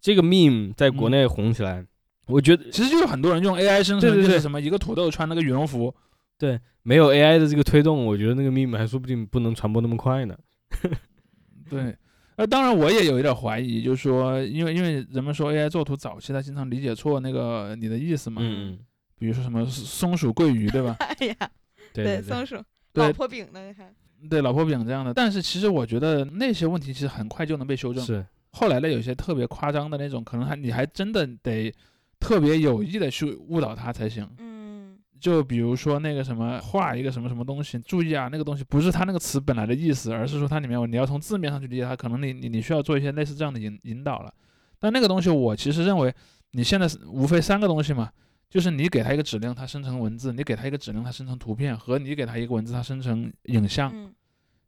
这个 meme 在国嗯内红起来，我觉得其实就是很多人用 AI 生成，对对对就是什么一个土豆穿那个羽绒服，对没有 AI 的这个推动，我觉得那个 meme 还说不定不能传播那么快呢。对。呃，当然我也有一点怀疑，就是说，因为因为人们说 AI 做图早期他经常理解错那个你的意思嘛，嗯比如说什么松鼠桂鱼，对吧？哎呀，对对对，松鼠老婆饼呢？还对，老婆饼这样的。但是其实我觉得那些问题其实很快就能被修正。是后来的有些特别夸张的那种，可能还你还真的得特别有意的去误导他才行。嗯就比如说那个什么画一个什么什么东西，注意啊，那个东西不是它那个词本来的意思，而是说它里面你要从字面上去理解它，可能你你你需要做一些类似这样的引引导了。但那个东西我其实认为，你现在是无非三个东西嘛，就是你给它一个指令，它生成文字；你给它一个指令，它生成图片；和你给它一个文字，它生成影像。嗯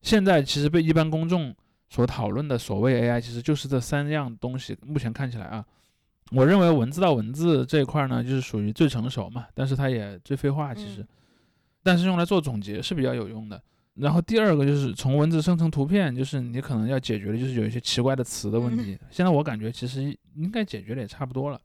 现在其实被一般公众所讨论的所谓 AI，其实就是这三样东西。目前看起来啊，我认为文字到文字这一块呢，就是属于最成熟嘛，但是它也最废话，其实，嗯但是用来做总结是比较有用的。然后第二个就是从文字生成图片，就是你可能要解决的就是有一些奇怪的词的问嗯题。现在我感觉其实应该解决的也差不多了。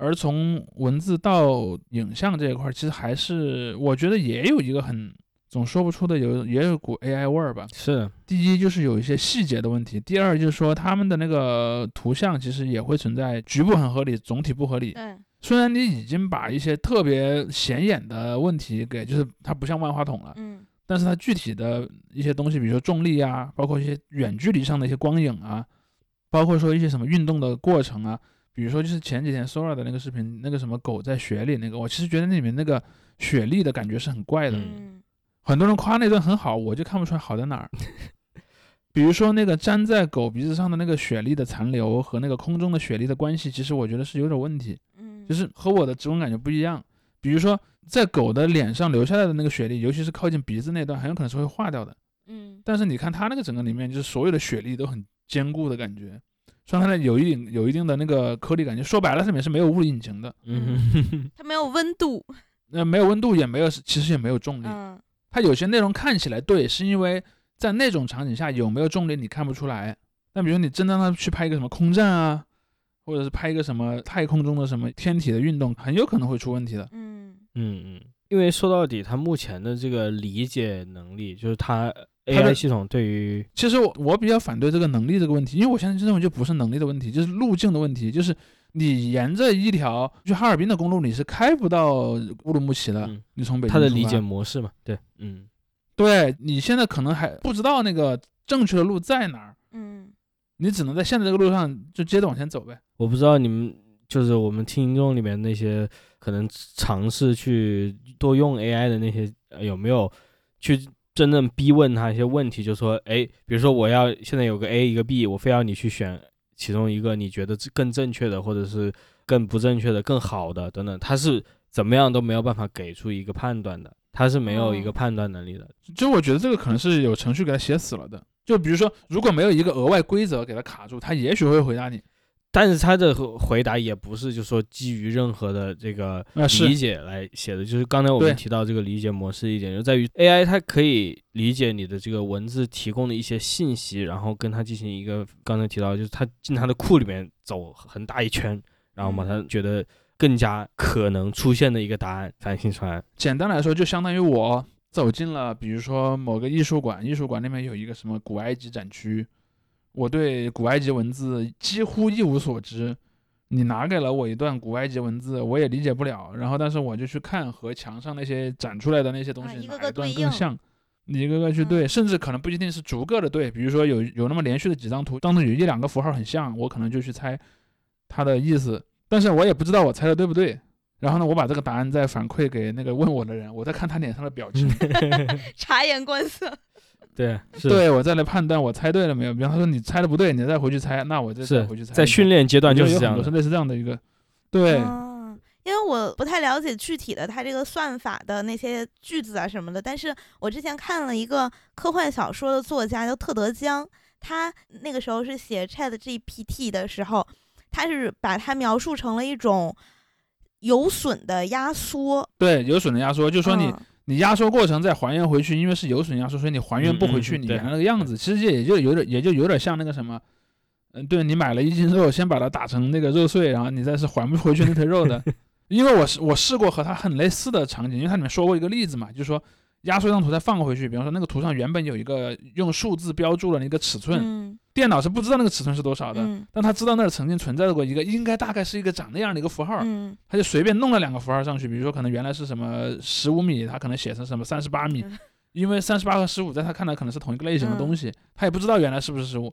而从文字到影像这一块儿，其实还是我觉得也有一个很总说不出的有也有股 AI 味儿吧。是，第一就是有一些细节的问题，第二就是说他们的那个图像其实也会存在局部很合理，总体不合理。嗯，虽然你已经把一些特别显眼的问题给，就是它不像万花筒了，嗯但是它具体的一些东西，比如说重力啊，包括一些远距离上的一些光影啊，包括说一些什么运动的过程啊，比如说就是前几天 Sora 的那个视频，那个什么狗在雪里那个，我其实觉得那里面那个雪莉的感觉是很怪的，很多人夸那段很好，我就看不出来好在哪儿。比如说那个粘在狗鼻子上的那个雪莉的残留和那个空中的雪莉的关系，其实我觉得是有点问题，嗯，就是和我的直观感觉不一样。比如说在狗的脸上留下来的那个雪莉，尤其是靠近鼻子那段，很有可能是会化掉的。嗯但是你看它那个整个里面，就是所有的雪莉都很坚固的感觉，虽然它有一定有一定的那个颗粒感觉，说白了它里面是没有物理引擎的，嗯，它没有温度，那没有温度，也没有，其实也没有重力。嗯它有些内容看起来对，是因为在那种场景下有没有重力你看不出来。但比如你真让它去拍一个什么空战啊，或者是拍一个什么太空中的什么天体的运动，很有可能会出问题的。嗯嗯嗯，因为说到底，它目前的这个理解能力，就是它它 AI 系统对于其实我我比较反对这个能力这个问题，因为我现在就认为就不是能力的问题，就是路径的问题，就是你沿着一条去哈尔滨的公路，你是开不到乌鲁木齐的。嗯你从北京它的理解模式嘛，对，嗯对你现在可能还不知道那个正确的路在哪儿，嗯你只能在现在这个路上就接着往前走呗。我不知道你们就是我们听众里面那些可能尝试去多用 AI 的那些、呃有没有去真正逼问他一些问题，就说，哎，比如说我要现在有个 A 一个 B，我非要你去选其中一个你觉得更正确的，或者是更不正确的、更好的等等，他是怎么样都没有办法给出一个判断的，他是没有一个哦判断能力的。就我觉得这个可能是有程序给他写死了的。就比如说，如果没有一个额外规则给他卡住，他也许会回答你。但是他的回答也不是就说基于任何的这个理解来写的，就是刚才我们提到这个理解模式一点，就在于 AI 它可以理解你的这个文字提供的一些信息，然后跟它进行一个刚才提到，就是它进它的库里面走很大一圈，然后把它觉得更加可能出现的一个答案反映出来。简单来说，就相当于我走进了，比如说某个艺术馆，艺术馆里面有一个什么古埃及展区，我对古埃及文字几乎一无所知。你拿给了我一段古埃及文字，我也理解不了。然后，但是我就去看和墙上那些展出来的那些东西，啊一个哪一段个对应更像，你一个个去对，嗯甚至可能不一定是逐个的对。比如说有有那么连续的几张图，当中有一两个符号很像，我可能就去猜它的意思，但是我也不知道我猜的对不对。然后呢，我把这个答案再反馈给那个问我的人，我再看他脸上的表情，察言观色，对，是对我再来判断我猜对了没有。比方他说你猜的不对，你再回去猜，那我再回去猜。在训练阶段就是这样的。得有很多是类似这样的一个，对，嗯因为我不太了解具体的它这个算法的那些句子啊什么的，但是我之前看了一个科幻小说的作家叫特德·江，他那个时候是写 Chat GPT 的时候，他是把它描述成了一种有损的压缩，对，有损的压缩，就说你、嗯你压缩过程再还原回去，因为是有损压缩，所以你还原不回去你原来那个样子。其实也就有点也就有点像那个什么。嗯，对你买了一斤肉，先把它打成那个肉碎，然后你再是还不回去那腿肉的。因为我是我试过和它很类似的场景，因为它里面说过一个例子嘛，就是说压缩一张图再放回去，比方说那个图上原本有一个用数字标注了那个尺寸，嗯电脑是不知道那个尺寸是多少的，嗯但他知道那儿曾经存在过一个，应该大概是一个长那样的一个符号，嗯他就随便弄了两个符号上去，比如说可能原来是什么十五米，他可能写成什么三十八米，嗯因为三十八和十五在他看来可能是同一个类型的东西，他也不知道原来是不是十五。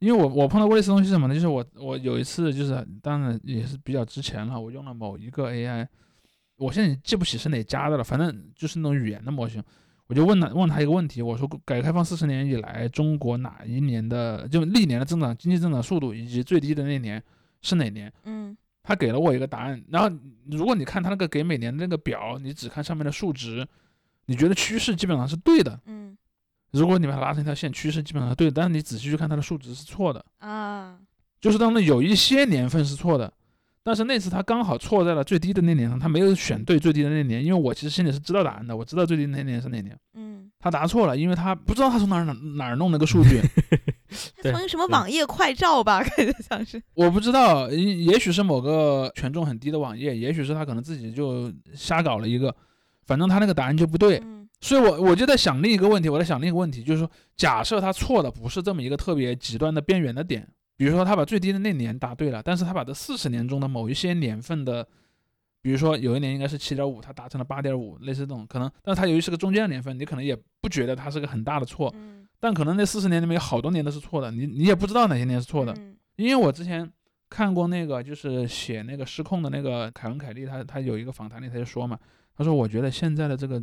因为我我碰到过类似东西什么呢？就是我我有一次就是当然也是比较之前了，我用了某一个 AI，我现在也记不起是哪家的了，反正就是那种语言的模型，我就问他问他一个问题，我说改革开放四十年以来，中国哪一年的就历年的增长经济增长速度以及最低的那年是哪年？嗯他给了我一个答案，然后如果你看他那个给每年的那个表，你只看上面的数值，你觉得趋势基本上是对的。嗯如果你把它拉成一条线，趋势基本上是对的，但是你仔细去看它的数值是错的，啊就是当中有一些年份是错的，但是那次他刚好错在了最低的那年上，他没有选对最低的那年，因为我其实心里是知道答案的，我知道最低的那年是哪年，嗯，他答错了，因为他不知道他从哪儿哪哪儿弄了个数据，对他从什么网页快照吧，感觉像是。我不知道，也也许是某个权重很低的网页，也许是他可能自己就瞎搞了一个，反正他那个答案就不对。嗯所以我我就在想另一个问题，我在想另一个问题，就是说，假设他错的不是这么一个特别极端的边缘的点，比如说他把最低的那年答对了，但是他把这四十年中的某一些年份的，比如说有一年应该是七点五，他答成了八点五，类似这种可能，但是他由于是个中间的年份，你可能也不觉得它是个很大的错，嗯。但可能那四十年里面有好多年都是错的，你你也不知道哪些年是错的，嗯。因为我之前看过那个，就是写那个失控的那个凯文凯利，他他有一个访谈里他就说嘛，他说我觉得现在的这个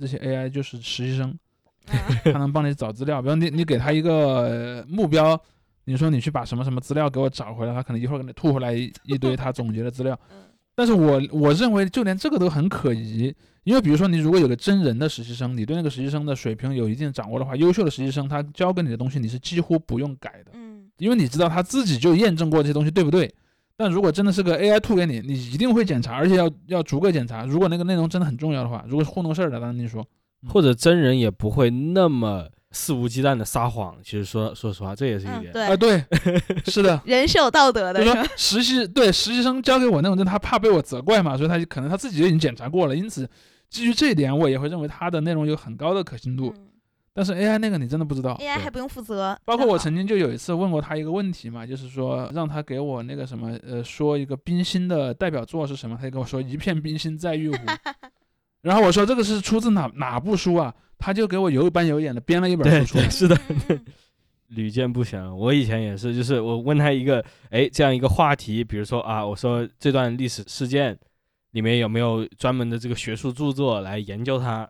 这些 AI 就是实习生，啊。他能帮你找资料，比如你你给他一个呃目标，你说你去把什么什么资料给我找回来，他可能一会儿给你吐回来一一堆他总结的资料。嗯但是我我认为就连这个都很可疑，因为比如说你如果有个真人的实习生，你对那个实习生的水平有一定掌握的话，优秀的实习生他教给你的东西你是几乎不用改的。嗯因为你知道他自己就验证过这些东西对不对。但如果真的是个 AI 吐给你，你一定会检查，而且要要逐个检查。如果那个内容真的很重要的话，如果是糊弄事儿的，当然你说，或者真人也不会那么肆无忌惮的撒谎。其实说说实话，这也是一点。嗯对啊，对，是的，人是有道德的，说？实习对实习生交给我那种，他怕被我责怪嘛，所以他可能他自己就已经检查过了，因此基于这一点，我也会认为他的内容有很高的可信度。嗯但是 AI 那个你真的不知道。AI 还不用负责，包括我曾经就有一次问过他一个问题嘛，就是说让他给我那个什么呃说一个冰心的代表作是什么，他就跟我说一片冰心在玉壶，然后我说这个是出自哪哪部书啊？他就给我有板有眼的编了一本书出来。是的，屡见不鲜。我以前也是，就是我问他一个，哎，这样一个话题，比如说啊，我说这段历史事件里面有没有专门的这个学术著作来研究它，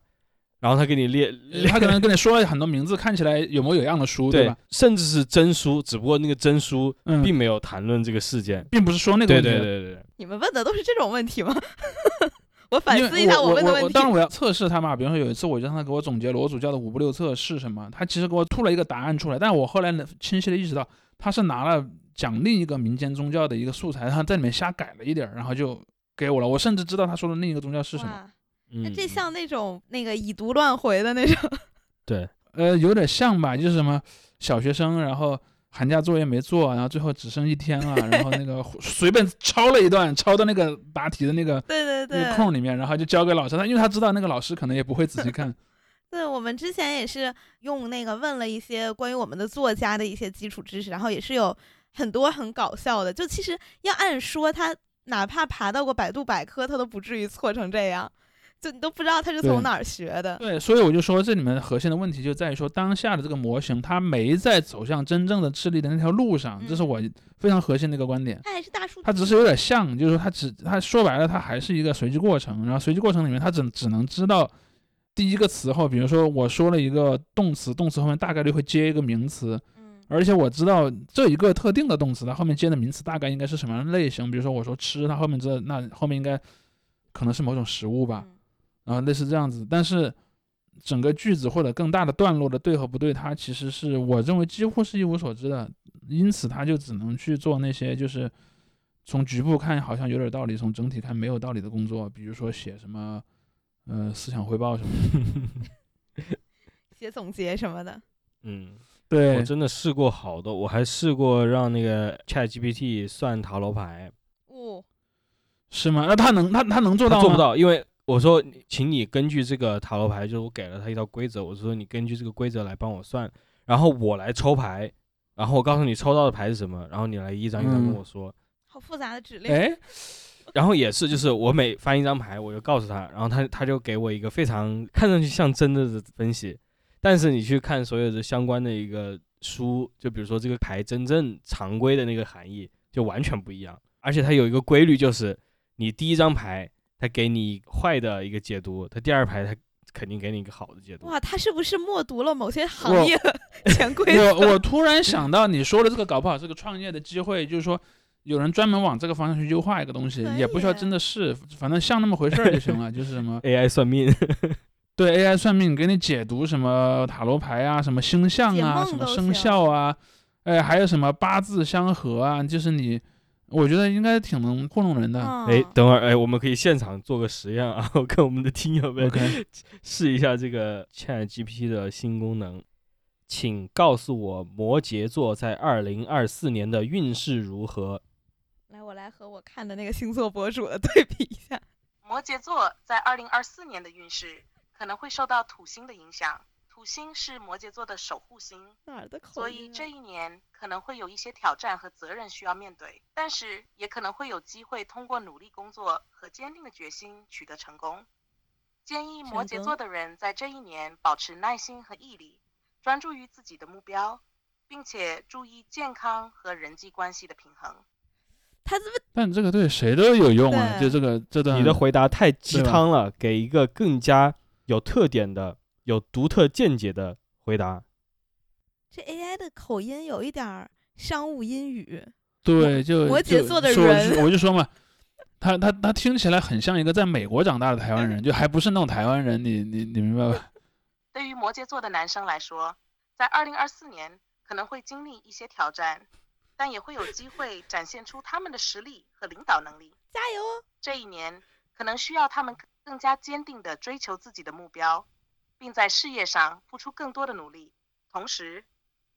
然后他给你列，呃他可能跟你说了 很多名字，看起来有模有样的书，对吧？，甚至是真书，只不过那个真书嗯，并没有谈论这个事件。并不是说那个对问题。对对对对，你们问的都是这种问题吗？我反思一下我我问的问题。当然我要测试他嘛，比如说有一次我就让他给我总结罗主教的五步六策是什么，他其实给我吐了一个答案出来，但我后来呢清晰的意识到他是拿了讲另一个民间宗教的一个素材，然后在里面瞎改了一点儿，然后就给我了。我甚至知道他说的另一个宗教是什么，那这像那种那个以毒乱回的那种，对，呃，有点像吧，就是什么小学生，然后寒假作业没做，然后最后只剩一天了，然后那个 随便抄了一段，抄到那个答题的那个 对对那个对，空里面，然后就交给老师，他因为他知道那个老师可能也不会仔细看。对，我们之前也是用那个问了一些关于我们的作家的一些基础知识，然后也是有很多很搞笑的。就其实要按说，他哪怕爬到过百度百科，他都不至于错成这样。就你都不知道他是从哪儿学的。对，所以我就说这里面核心的问题就在于说，当下的这个模型它没在走向真正的智力的那条路上，这是嗯我非常核心的一个观点。他还是大数据，它只是有点像，就是说它只它说白了，它还是一个随机过程。然后随机过程里面，它只只能知道第一个词后，比如说我说了一个动词，动词后面大概率会接一个名词，嗯而且我知道这一个特定的动词，它后面接的名词大概应该是什么样的类型。比如说我说吃，它后面知道那后面应该可能是某种食物吧。嗯然后类似这样子，但是整个句子或者更大的段落的对和不对，它其实是我认为几乎是一无所知的，因此他就只能去做那些就是从局部看好像有点道理，从整体看没有道理的工作，比如说写什么呃思想汇报什么的。写总结什么的。嗯，对我真的试过好多，我还试过让那个 Chat GPT 算塔罗牌，哦，是吗？那他能他他能做到吗？他做不。到，因为我说，请你根据这个塔罗牌，就是我给了他一套规则，我说你根据这个规则来帮我算，然后我来抽牌，然后我告诉你抽到的牌是什么，然后你来一张一张跟嗯我说。好复杂的指令。哎，然后也是，就是我每翻一张牌，我就告诉他，然后他他就给我一个非常看上去像真的的分析，但是你去看所有的相关的一个书，就比如说这个牌真正常规的那个含义，就完全不一样。而且它有一个规律，就是你第一张牌它给你坏的一个解读，他第二排他肯定给你一个好的解读。哇，他是不是默读了某些行业的 潜规则？我我突然想到你说的这个，搞不好是个创业的机会，就是说有人专门往这个方向去优化一个东西，也不需要真的是，反正像那么回事儿就行了，就是什么 AI 算命，对 AI 算命给你解读什么塔罗牌啊，什么星象啊，什么生肖啊，哎，还有什么八字相合啊，就是你，我觉得应该挺能糊弄人的。嗯哎，等会儿，哎，我们可以现场做个实验啊，我跟我们的听友们 试一下这个 Chat GPT 的新功能。请告诉我摩羯座在二零二四年的运势如何？来，我来和我看的那个星座博主的对比一下。摩羯座在二零二四年的运势可能会受到土星的影响，土星是摩羯座的守护星，哪儿的口所以这一年可能会有一些挑战和责任需要面对，但是也可能会有机会通过努力工作和坚定的决心取得成功。建议摩羯座的人在这一年保持耐心和毅力，专注于自己的目标，并且注意健康和人际关系的平衡。他这么但这个对谁都有用啊，就这个这段你的回答太鸡汤了，给一个更加有特点的、有独特见解的回答。这 AI 的口音有一点儿商务英语？对，就摩羯座的人我就说嘛，他他他听起来很像一个在美国长大的台湾人，就还不是那种台湾人，你你你明白吧？对于摩羯座的男生来说，在二零二四年可能会经历一些挑战，但也会有机会展现出他们的实力和领导能力。加油哦！这一年可能需要他们更加坚定地追求自己的目标，并在事业上付出更多的努力。同时，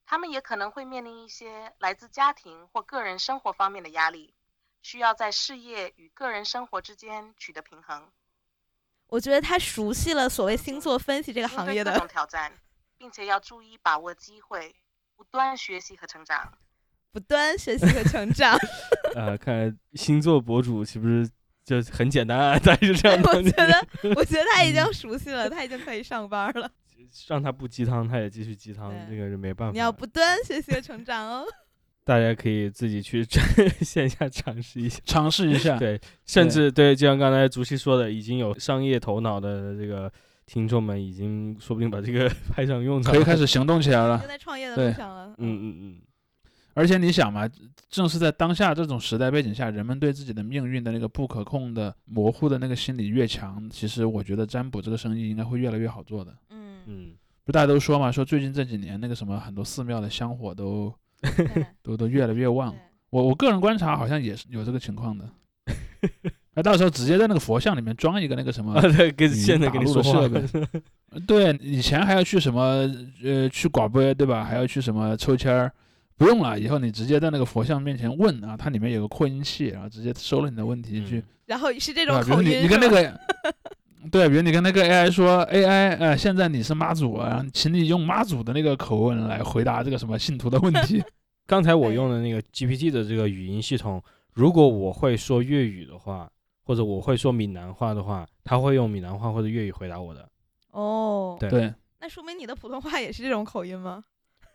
他们也可能会面临一些来自家庭或个人生活方面的压力，需要在事业与个人生活之间取得平衡。我觉得他熟悉了所谓星座分析这个行业的种挑战，并且要注意把握机会，不断学习和成长。不断学习和成长。呃，看来星座博主岂不是就很简单啊？大家就这样 我觉得，我觉得他已经熟悉了，他已经可以上班了。让他不鸡汤，他也继续鸡汤，对这个是没办法。你要不断学习和成长哦。大家可以自己去 线下尝试一下。尝试一下，对，甚至对，就像刚才竹溪说的，已经有商业头脑的这个听众们，已经说不定把这个派上用场了。可以开始行动起来了。在创业的对路上了。嗯嗯嗯，而且你想嘛，正是在当下这种时代背景下，人们对自己的命运的那个不可控的、模糊的那个心理越强，其实我觉得占卜这个生意应该会越来越好做的。嗯，嗯，不大家都说嘛，说最近这几年那个什么很多寺庙的香火都 都都越来越旺。我我个人观察好像也是有这个情况的。那到时候直接在那个佛像里面装一个那个什么跟现在打录跟你说话的设备对，以前还要去什么呃去寡杯对吧？还要去什么抽签儿，不用了，以后你直接在那个佛像面前问啊，它里面有个扩音器，然后直接收了你的问题去，嗯然后是这种口音，你你跟那个。对，比如你跟那个 AI 说，AI，呃，现在你是妈祖啊，请你用妈祖的那个口吻来回答这个什么信徒的问题。刚才我用的那个 GPT 的这个语音系统，如果我会说粤语的话，或者我会说闽南话的话，它会用闽南话或者粤语回答我的。哦，对对，那说明你的普通话也是这种口音吗？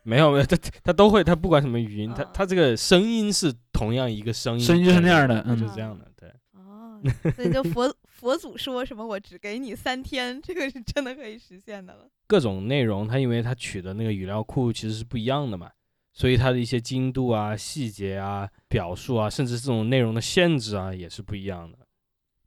没有没有，他他都会，他不管什么语音，它啊它这个声音是同样一个声音，声音就是那样的嗯就嗯是这样的，对。哦，所以就佛 佛祖说什么我只给你三天，这个是真的可以实现的了。各种内容，它因为它取的那个语料库其实是不一样的嘛，所以它的一些精度啊、细节啊、表述啊，甚至这种内容的限制啊，也是不一样的。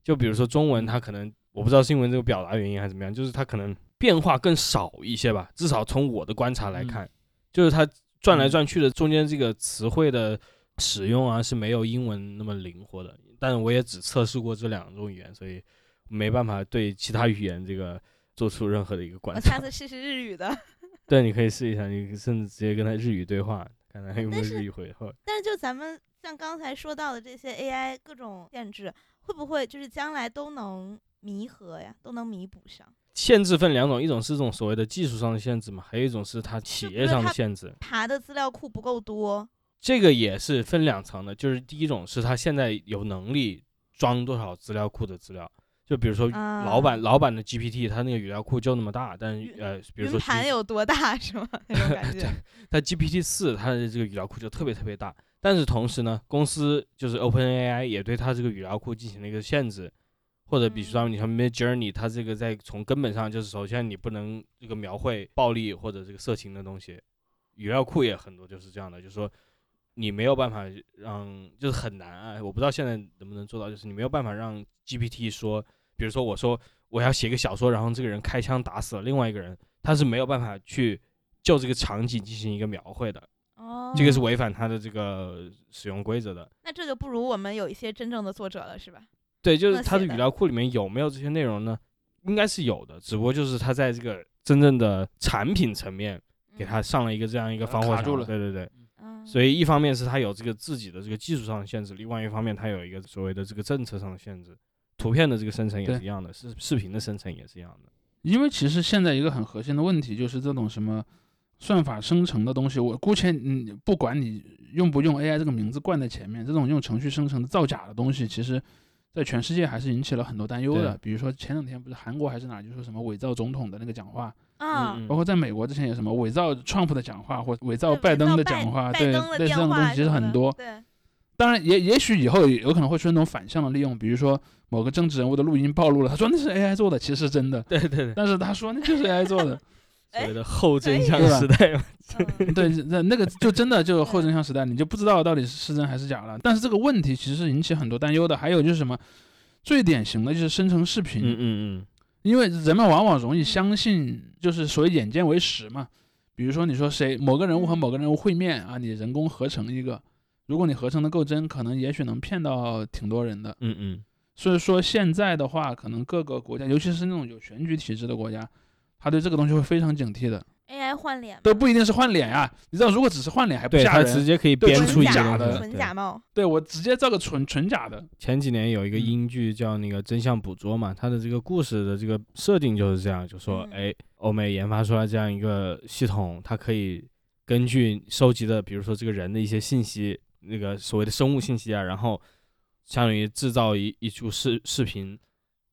就比如说中文，它可能我不知道是因为这个表达原因还是怎么样，就是它可能变化更少一些吧。至少从我的观察来看，就是它转来转去的中间这个词汇的使用啊是没有英文那么灵活的。但我也只测试过这两种语言，所以没办法对其他语言这个做出任何的一个观我下。次试试日语的。对，你可以试一下，你甚至直接跟他日语对话，看他有没有日语回话。但是就咱们像刚才说到的这些 AI 各种限制，会不会就是将来都能弥合呀，都能弥补上？限制分两种，一种是这种所谓的技术上的限制嘛，还有一种是它企业上的限制。爬的资料库不够多，这个也是分两层的，就是第一种是他现在有能力装多少资料库的资料，就比如说老板、啊老板的 GPT，它那个语料库就那么大，但是呃，比如云说盘有多大是吗？那种感觉。它 GPT 四它的这个语料库就特别特别大，但是同时呢，公司就是 OpenAI 也对它这个语料库进行了一个限制，或者比如说你像 Mid Journey，它这个在从根本上就是首先你不能这个描绘暴力或者这个色情的东西，语料库也很多就是这样的，就是说你没有办法让就是很难啊，我不知道现在能不能做到，就是你没有办法让 GPT 说，比如说我说我要写个小说，然后这个人开枪打死了另外一个人，他是没有办法去就这个场景进行一个描绘的。哦，这个是违反它的这个使用规则的。那这就不如我们有一些真正的作者了，是吧？对，就是他的它的语料库里面有没有这些内容呢？应该是有的，只不过就是它在这个真正的产品层面给它上了一个这样一个防火墙。卡住了对对对，嗯，所以一方面是他有这个自己的这个技术上的限制，另外一方面他有一个所谓的这个政策上的限制。图片的这个生成也是一样的，视视频的生成也是一样的。因为其实现在一个很核心的问题就是这种什么算法生成的东西，我姑且嗯不管你用不用 AI 这个名字冠在前面，这种用程序生成的造假的东西，其实在全世界还是引起了很多担忧的。比如说前两天不是韩国还是哪就说什么伪造总统的那个讲话，啊，嗯包括在美国之前有什么伪造 Trump 的讲话或伪造拜登的讲话，对，类似这样的东西其实很多。对，当然也也许以后有可能会出现那种反向的利用，比如说某个政治人物的录音暴露了，他说那是 AI 做的，其实是真的，对对对，但是他说那就是 AI 做的。所谓的后真相时代 对，那那个就真的就后真相时代，你就不知道到底是是真还是假了。但是这个问题其实是引起很多担忧的。还有就是什么，最典型的就是生成视频，嗯嗯嗯，因为人们往往容易相信，就是所谓眼见为实嘛。比如说你说谁某个人物和某个人物会面啊，你人工合成一个，如果你合成的够真，可能也许能骗到挺多人的。嗯嗯，所以说现在的话，可能各个国家，尤其是那种有选举体制的国家，他对这个东西会非常警惕的。AI 换脸都不一定是换脸呀，你知道，如果只是换脸还不对，吓人，他直接可以编出一个假的。纯假冒，对我直接造个纯纯假的，前几年有一个嗯。英剧叫那个《真相捕捉》嘛，它的这个故事的这个设定就是这样，就说嗯。哎，欧美研发出来这样一个系统，它可以根据收集的，比如说这个人的一些信息，那个所谓的生物信息啊，然后相当于制造一一组视视频，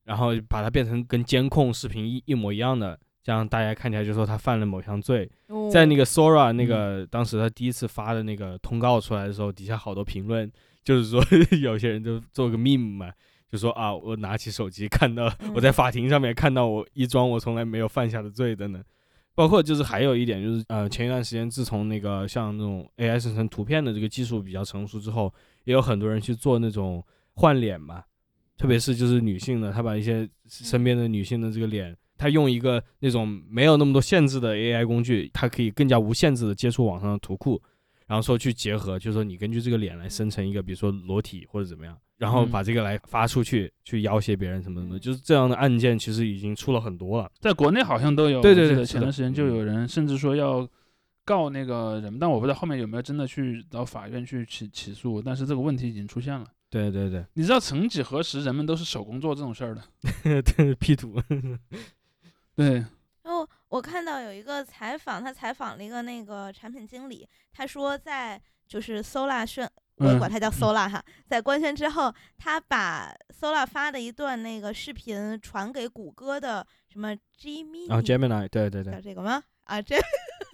然后把它变成跟监控视频一一模一样的，这样大家看起来就说他犯了某项罪。在那个个 Sora 那个当时他第一次发的那个通告出来的时候，底下好多评论，就是说 有些人就做个 meme 嘛，就说啊，我拿起手机看到我在法庭上面看到我一桩我从来没有犯下的罪等等。包括就是还有一点就是呃，前一段时间自从那个像那种 AI 生成图片的这个技术比较成熟之后，也有很多人去做那种换脸嘛，特别是就是女性的，她把一些身边的女性的这个脸，她用一个那种没有那么多限制的 AI 工具，它可以更加无限制的接触网上的图库，然后说去结合，就是说你根据这个脸来生成一个，比如说裸体或者怎么样，然后嗯把这个来发出去，去要挟别人什么什么，嗯就是这样的案件其实已经出了很多了。在国内好像都有。对对对前段时间就嗯有人甚至说要告那个人，但我不知道后面有没有真的去到法院去起起诉。但是这个问题已经出现了。对对对，你知道，曾几何时，人们都是手工做这种事儿的。对 P 图，对，然后我看到有一个采访，他采访了一个那个产品经理，他说在就是 Sola 宣，我嗯管他叫 Sola 哈，在官宣之后，他把 Sola 发的一段那个视频传给谷歌的什么 Gemini，然后 Gemini，对对对。叫，这个吗？啊，这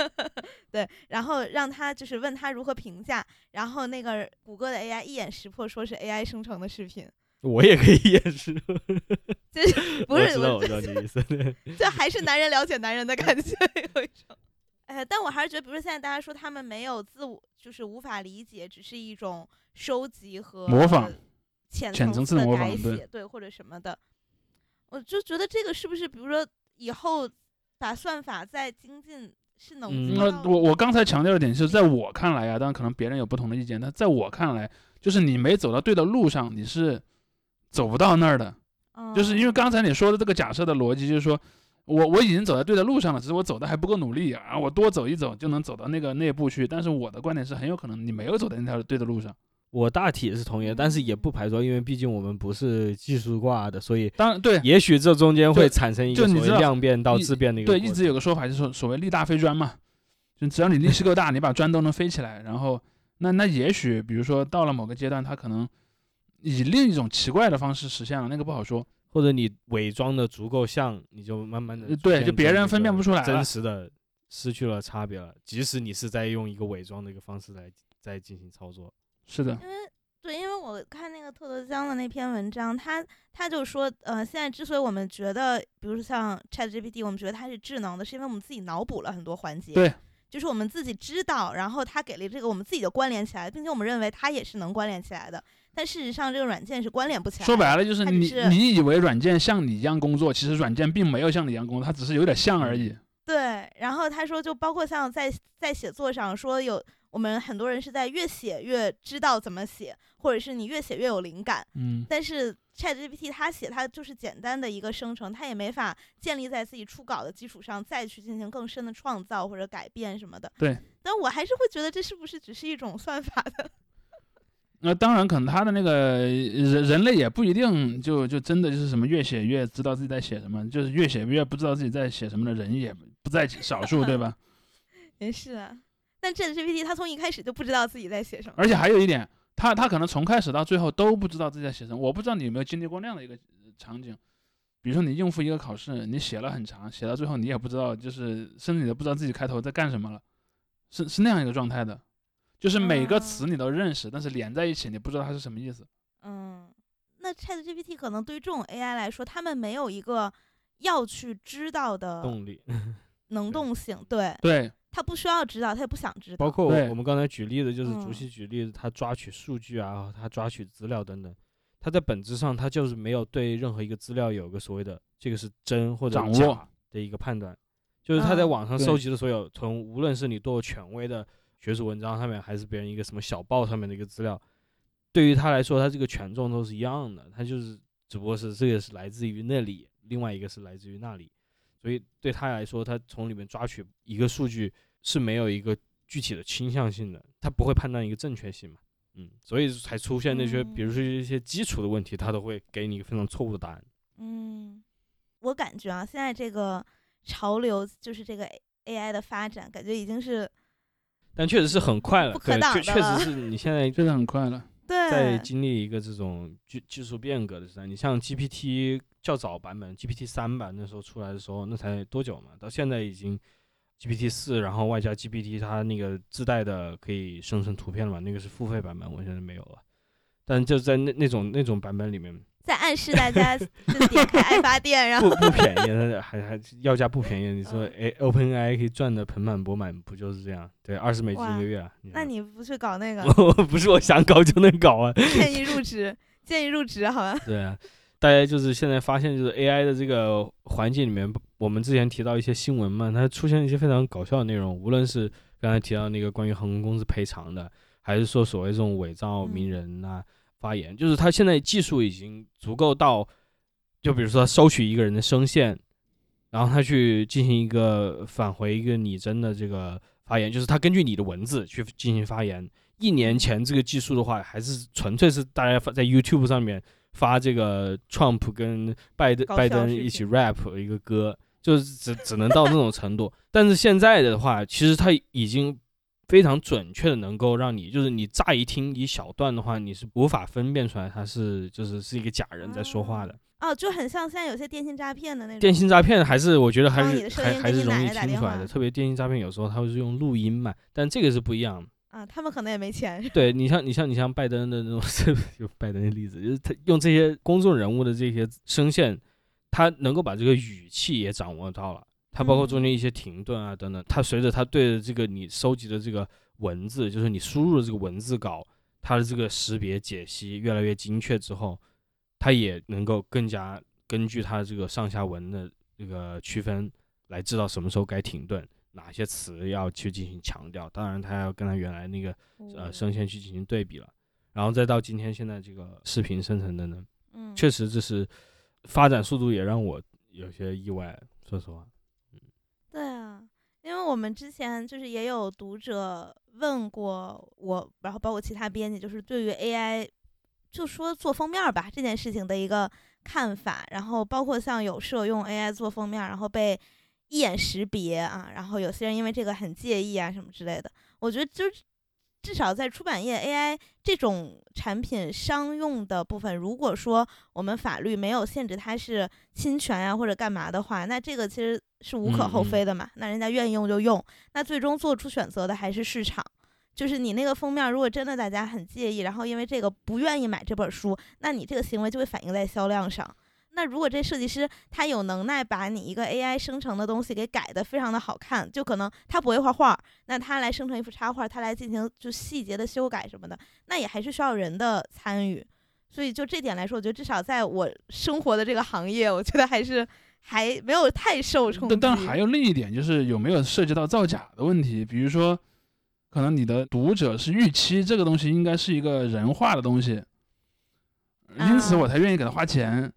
对，然后让他就是问他如何评价，然后那个谷歌的 AI 一眼识破，说是 AI 生成的视频，我也可以演示，就是 不是我知道我这知道你意思，这还是男人了解男人的感觉，有一种。哎，但我还是觉得，比如说现在大家说他们没有自我，就是无法理解，只是一种收集和模仿浅浅层次的的改模仿对写，对或者什么的。我就觉得这个是不是，比如说以后把算法再精进，是能嗯那我我刚才强调的点是在我看来啊，当然可能别人有不同的意见，但在我看来，就是你没走到对的路上，你是走不到那儿的。就是因为嗯刚才你说的这个假设的逻辑，就是说我我已经走在对的路上了，只是我走的还不够努力啊，我多走一走就能走到那个那步去。但是我的观点是，很有可能你没有走在那条对的路上。我大体是同意的，但是也不排除，因为毕竟我们不是技术挂的，所以当然对也许这中间会产生一个量变到质变的一个对，一直有个说法就是所谓力大飞砖嘛，就只要你力气够大，你把砖都能飞起来。然后那那也许比如说到了某个阶段，它可能以另一种奇怪的方式实现了，那个不好说。或者你伪装的足够像，你就慢慢的呃对就别人分辨不出来真实的失去了差别了。即使你是在用一个伪装的一个方式来在进行操作，是的，因为对，因为我看那个特德江的那篇文章，他他就说，呃，现在之所以我们觉得，比如说像 ChatGPT，我们觉得它是智能的，是因为我们自己脑补了很多环节。对，就是我们自己知道，然后它给了这个我们自己就关联起来，并且我们认为它也是能关联起来的。但事实上，这个软件是关联不起来。说白了就是你是你以为软件像你一样工作，其实软件并没有像你一样工作，它只是有点像而已。对，然后他说，就包括像在在写作上说有，我们很多人是在越写越知道怎么写，或者是你越写越有灵感。嗯，但是 ChatGPT 它写它就是简单的一个生成，它也没法建立在自己初稿的基础上再去进行更深的创造或者改变什么的。对。但我还是会觉得这是不是只是一种算法的？那当然，可能他的那个人人类也不一定就就真的就是什么越写越知道自己在写什么，就是越写越不知道自己在写什么的人也不在少数，对吧？也是啊。但 ChatGPT 它从一开始就不知道自己在写什么。而且还有一点，他他可能从开始到最后都不知道自己在写什么。我不知道你有没有经历过那样的一个呃场景，比如说你应付一个考试，你写了很长，写到最后你也不知道，就是甚至你都不知道自己开头在干什么了，是是那样一个状态的，就是每个啊词你都认识，但是连在一起你不知道它是什么意思。嗯，那 ChatGPT 可能对于这种 AI 来说，他们没有一个要去知道的动力。能动性，对，对，他不需要知道，他也不想知道。包括我们刚才举例的，就是嗯竹溪举例子，他抓取数据啊，他抓取资料等等，他在本质上他就是没有对任何一个资料有个所谓的这个是真或者掌握假的一个判断，就是他在网上收集的所有，从无论是你多权威的学术文章上面，还是别人一个什么小报上面的一个资料，对于他来说，他这个权重都是一样的，他就是只不过是这个是来自于那里，另外一个是来自于那里。所以对他来说，他从里面抓取一个数据是没有一个具体的倾向性的，他不会判断一个正确性嘛，嗯，所以才出现那些，比如说一些基础的问题，他都会给你一个非常错误的答案。嗯，我感觉啊，现在这个潮流就是这个 AI 的发展，感觉已经是但确实是很快了，不可确确实是你现在真的很快了。在对，经历一个这种技技术变革的时代。你像 GPT 较早版本 GPT 三吧，那时候出来的时候，那才多久嘛？到现在已经 GPT 四，然后外加 GPT 它那个自带的可以生成图片了嘛？那个是付费版本，我现在没有了。但就在那那种那种版本里面，在暗示大家就点开爱发电，然后不不便宜，它还还要价不便宜。你说，嗯哎，OpenAI 可以赚的盆满钵满，不就是这样？对，二十美金一个月啊。那你不去搞那个，我不是我想搞就能搞啊。建议 入职，建议入职，好吧？对啊，大家就是现在发现，就是 AI 的这个环境里面，我们之前提到一些新闻嘛，它出现一些非常搞笑的内容，无论是刚才提到那个关于航空公司赔偿的，还是说所谓这种伪造嗯名人呐、发言，就是他现在技术已经足够到，就比如说收取一个人的声线，然后他去进行一个返回一个拟真的这个发言，就是他根据你的文字去进行发言。一年前这个技术的话，还是纯粹是大家发在 YouTube 上面发这个 Trump 跟拜登拜登一起 rap 一个歌，就是只只能到那种程度。但是现在的话，其实他已经非常准确的能够让你，就是你乍一听一小段的话，你是无法分辨出来他是就是是一个假人在说话的。哦，就很像现在有些电信诈骗的那种。电信诈骗还是我觉得还是还还是容易听出来的，特别电信诈骗有时候他会是用录音嘛，但这个是不一样的。啊，他们可能也没钱。对你像你像你像拜登的那种，就拜登的例子，就是他用这些公众人物的这些声线，他能够把这个语气也掌握到了，他包括中间一些停顿啊等等，它随着它对着这个你收集的这个文字，就是你输入的这个文字稿，它的这个识别解析越来越精确之后，它也能够更加根据它这个上下文的这个区分来知道什么时候该停顿。哪些词要去进行强调？当然，它要跟它原来那个呃声线去进行对比了，然后再到今天现在这个视频生成的呢，嗯，确实这是发展速度也让我有些意外，说实话。因为我们之前就是也有读者问过我，然后包括其他编辑，就是对于 AI，就说做封面吧这件事情的一个看法，然后包括像有社用 AI 做封面，然后被一眼识别啊，然后有些人因为这个很介意啊什么之类的，我觉得就至少在出版业，AI 这种产品商用的部分，如果说我们法律没有限制它是侵权呀或者干嘛的话，那这个其实是无可厚非的嘛。那人家愿意用就用，那最终做出选择的还是市场。就是你那个封面，如果真的大家很介意，然后因为这个不愿意买这本书，那你这个行为就会反映在销量上。那如果这设计师他有能耐把你一个 AI 生成的东西给改的非常的好看，就可能他不会画画，那他来生成一幅插画，他来进行就细节的修改什么的，那也还是需要人的参与。所以就这点来说，我觉得至少在我生活的这个行业，我觉得还是还没有太受冲击。但但还有另一点，就是有没有涉及到造假的问题？比如说，可能你的读者是预期这个东西应该是一个人画的东西，因此我才愿意给他花钱。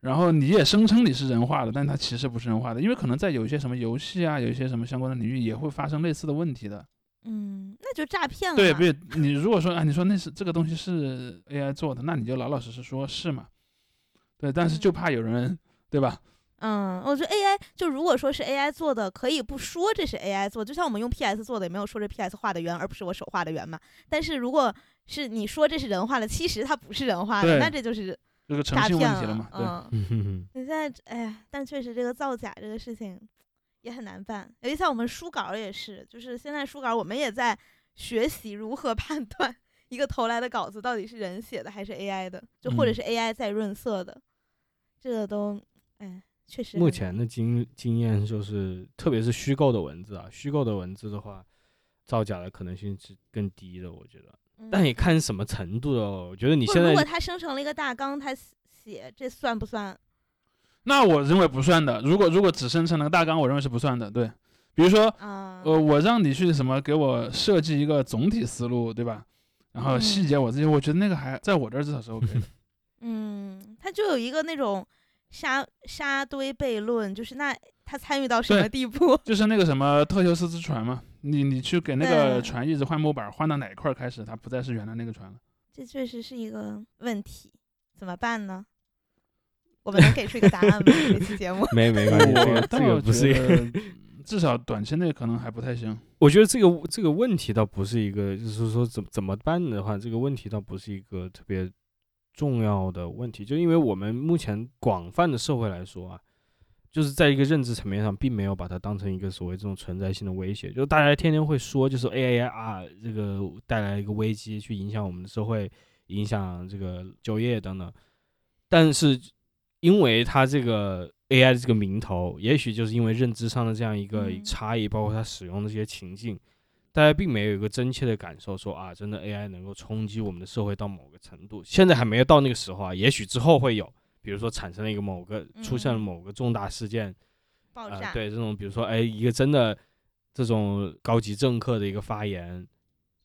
然后你也声称你是人化的，但它其实不是人化的，因为可能在有一些什么游戏啊，有一些什么相关的领域也会发生类似的问题的。嗯，那就诈骗了。对，不，你如果说啊，你说那是这个东西是 AI 做的，那你就老老实实说是嘛。对，但是就怕有人，对吧？嗯，我觉得 AI 就如果说是 AI 做的，可以不说这是 AI 做，就像我们用 PS 做的，也没有说这 PS 画的圆，而不是我手画的圆嘛。但是如果是你说这是人画的，其实它不是人画的，那这就是。这个诚信问题了嘛？对，嗯你现在哎呀，但确实这个造假这个事情也很难办。尤其像我们书稿也是，就是现在书稿我们也在学习如何判断 一个投来的稿子到底是人写的还是 AI 的，就或者是 AI 在润色的，这个都哎确实。目前的经经验就是，特别是虚构的文字啊，虚构的文字的话，造假的可能性是更低的，我觉得。但你看什么程度哦？我觉得你现在如果他生成了一个大纲，他写这算不算？那我认为不算的。如果如果只生成了个大纲，我认为是不算的。对，比如说，呃，我让你去什么给我设计一个总体思路，对吧？然后细节我自己，我觉得那个还在我这儿至少是 OK 的。嗯，他就有一个那种沙沙堆悖论，就是那他参与到什么地步？就是那个什么特修斯之船嘛。你你去给那个船一直换木板，换到哪一块开始，它不再是原来那个船了。这确实是一个问题，怎么办呢？我们能给出一个答案吗？这期节目没没关系，这个这个不是，至少短期内可能还不太行。我觉得这个这个问题倒不是一个，就是说怎怎么办的话，这个问题倒不是一个特别重要的问题，就因为我们目前广泛的社会来说啊。就是在一个认知层面上，并没有把它当成一个所谓这种存在性的威胁。就大家天天会说，就是 AI 啊，这个带来一个危机，去影响我们的社会，影响这个就业等等。但是，因为它这个 AI 的这个名头，也许就是因为认知上的这样一个差异，包括它使用的这些情境，大家并没有一个真切的感受，说啊，真的 AI 能够冲击我们的社会到某个程度。现在还没有到那个时候啊，也许之后会有。比如说产生了一个某个出现了某个重大事件，爆炸，对这种比如说哎一个真的这种高级政客的一个发言，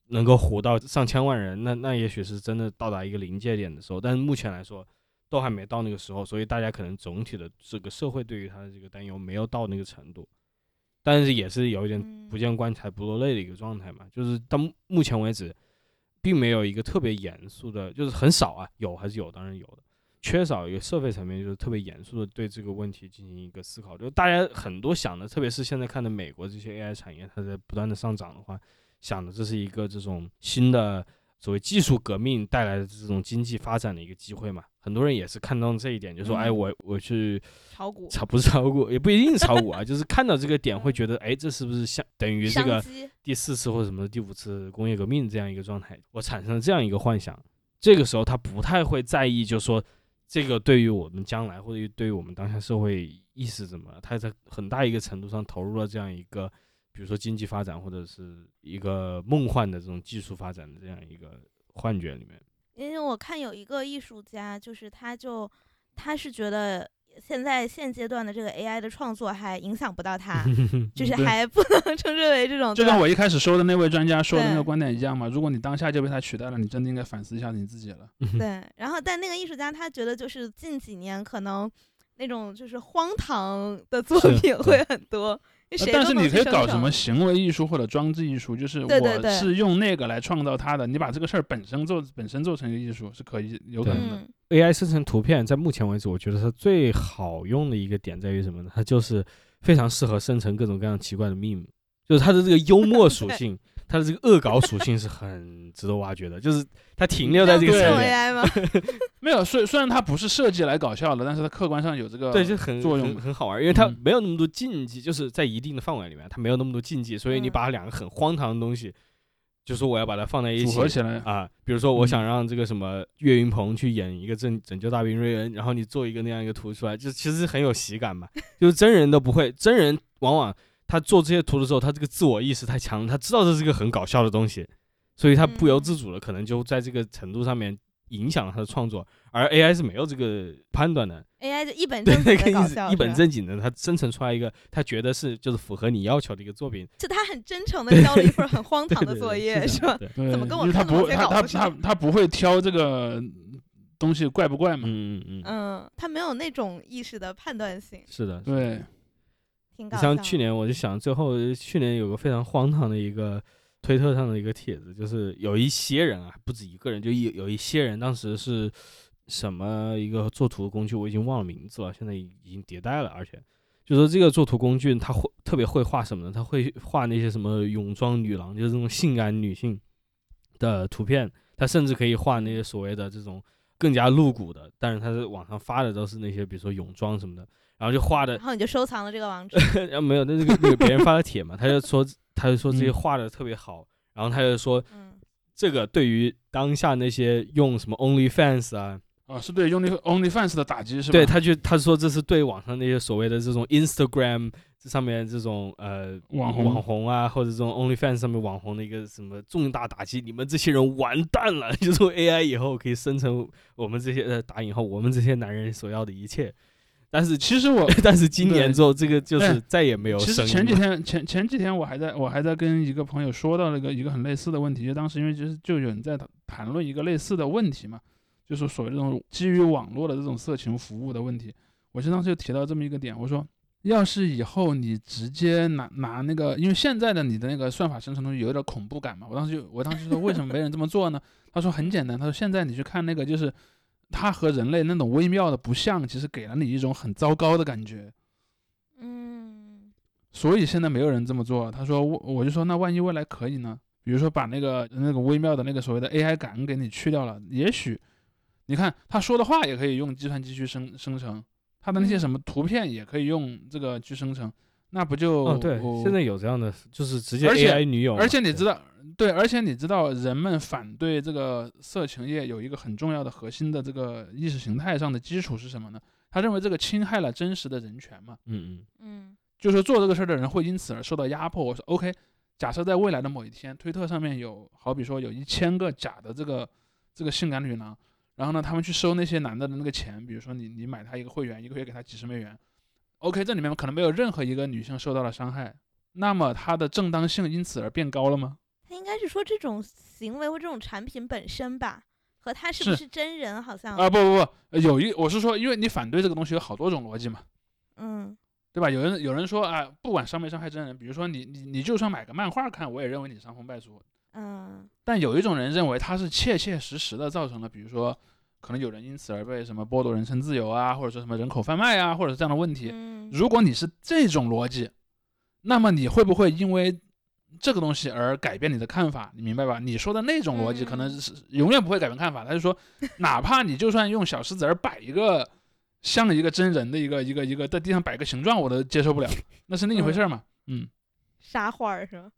能够火到上千万人，那那也许是真的到达一个临界点的时候，但是目前来说都还没到那个时候，所以大家可能总体的这个社会对于他的这个担忧没有到那个程度，但是也是有一点不见棺材不落泪的一个状态嘛，就是到目前为止，并没有一个特别严肃的，就是很少啊，有还是有，当然有的。缺少一个社会层面，就是特别严肃的对这个问题进行一个思考。就大家很多想的，特别是现在看的美国这些 AI 产业，它在不断的上涨的话，想的这是一个这种新的所谓技术革命带来的这种经济发展的一个机会嘛。很多人也是看到这一点，就说：“哎，我我去炒股，炒不是炒股，也不一定是炒股啊，就是看到这个点会觉得，哎，这是不是像等于这个第四次或者什么第五次工业革命这样一个状态？我产生了这样一个幻想。这个时候他不太会在意，就说。”这个对于我们将来，或者对于我们当下社会意识怎么，他在很大一个程度上投入了这样一个，比如说经济发展，或者是一个梦幻的这种技术发展的这样一个幻觉里面。因为我看有一个艺术家，就是他就他是觉得。现在现阶段的这个 AI 的创作还影响不到他，就是还不能 称之为这种。就跟我一开始说的那位专家说的那个观点一样嘛，如果你当下就被他取代了，你真的应该反思一下你自己了。对，然后但那个艺术家他觉得就是近几年可能那种就是荒唐的作品会很多，谁但是你可以搞什么行为艺术或者装置艺术，就是我是用那个来创造它的，你把这个事儿本身做本身做成一个艺术是可以有可能的。嗯 AI 生成图片，在目前为止，我觉得它最好用的一个点在于什么呢？它就是非常适合生成各种各样奇怪的 meme，就是它的这个幽默属 性，它的这个恶搞属性是很值得挖掘的。就是它停留在这个层面？没有，虽虽然它不是设计来搞笑的，但是它客观上有这个对，就很作用很很好玩，因为它嗯没有那么多禁忌，就是在一定的范围里面，它没有那么多禁忌，所以你嗯把两个很荒唐的东西，就说我要把它放在一起组合起来。啊，比如说我嗯想让这个什么岳云鹏去演一个拯拯救大兵瑞恩，然后你做一个那样一个图出来，就其实很有喜感嘛。就是真人都不会，真人往往他做这些图的时候，他这个自我意识太强，他知道这是个很搞笑的东西，所以他不由嗯自主的可能就在这个程度上面影响了他的创作，而 AI 是没有这个判断的。AI 就一本正，经的搞笑，思一本正经的，他生成出来一个他觉得是就是符合你要求的一个作品，就他很真诚的交了一份很荒唐的作业，是吧？怎么跟我他不他他他他不会挑这个东西怪不怪嘛？嗯嗯嗯，嗯，他没有那种意识的判断性，是的，对，挺搞笑的。像去年我就想，最后去年有个非常荒唐的一个推特上的一个帖子，就是有一些人啊，不止一个人，就有有一些人当时是什么一个做图的工具，我已经忘了名字了，现在已已经迭代了，而且就说这个做图工具，他会特别会画什么呢？他会画那些什么泳装女郎，就是这种性感女性的图片，他甚至可以画那些所谓的这种更加露骨的，但是他在网上发的都是那些比如说泳装什么的，然后就画的然后你就收藏了这个网址，然 后没有，那这个那个别人发的帖嘛，他就说他就说这些嗯画的特别好，然后他就说嗯，这个对于当下那些用什么 OnlyFans 啊，啊，是对 Only OnlyFans 的打击是吧？对，他就他说这是对网上那些所谓的这种 Instagram 这上面这种呃网红网红啊，或者这种 OnlyFans 上面网红的一个什么重大打击，你们这些人完蛋了，就是 AI 以后可以生成我们这些呃打引号我们这些男人所要的一切，但是其实我 但是今年之后这个就是哎再也没有其声音了。实前几天前前几天我还在我还在跟一个朋友说到那个一个很类似的问题，就当时因为就是就有人在谈谈论一个类似的问题嘛，就是所谓这种基于网络的这种色情服务的问题。我就当时就提到这么一个点，我说，要是以后你直接拿拿那个，因为现在的你的那个算法生成东西有点恐怖感嘛，我当时就我当时说为什么没人这么做呢？他说很简单，他说现在你去看那个就是。它和人类那种微妙的不像，其实给了你一种很糟糕的感觉。嗯，所以现在没有人这么做。他说我我就说那万一未来可以呢？比如说把那个那个微妙的那个所谓的 AI 感给你去掉了，也许你看他说的话也可以用计算机去生生成，他的那些什么图片也可以用这个去生成，那不就哦，对，现在有这样的，就是直接而且 AI 女友嘛，而且你知，道，对，而且你知道，人们反对这个色情业有一个很重要的核心的这个意识形态上的基础是什么呢？他认为这个侵害了真实的人权嘛。嗯嗯，嗯就是说做这个事儿的人会因此而受到压迫。我说 OK，假设在未来的某一天，推特上面有好比说有一千个假的这个这个性感女郎，然后呢，他们去收那些男的的那个钱，比如说你你买他一个会员，一个月给他几十美元，OK，这里面可能没有任何一个女性受到了伤害，那么它的正当性因此而变高了吗？他应该是说这种行为或这种产品本身吧，和他是不是是真人好像，啊，不不不，呃有一我是说，因为你反对这个东西有好多种逻辑嘛。嗯对吧？有人有人说啊，不管伤没伤害真人，比如说你你你就算买个漫画看，我也认为你伤风败俗。嗯但有一种人认为他是切切实实的造成了，比如说可能有人因此而被什么剥夺人身自由啊，或者说什么人口贩卖啊，或者是这样的问题。嗯，如果你是这种逻辑，那么你会不会因为这个东西而改变你的看法？你明白吧？你说的那种逻辑可能嗯是永远不会改变看法。他就说，哪怕你就算用小石子儿摆一个像一个真人的一个一个一个在地上摆个形状，我都接受不了，那是另一回事儿嘛。嗯。沙画儿是吧？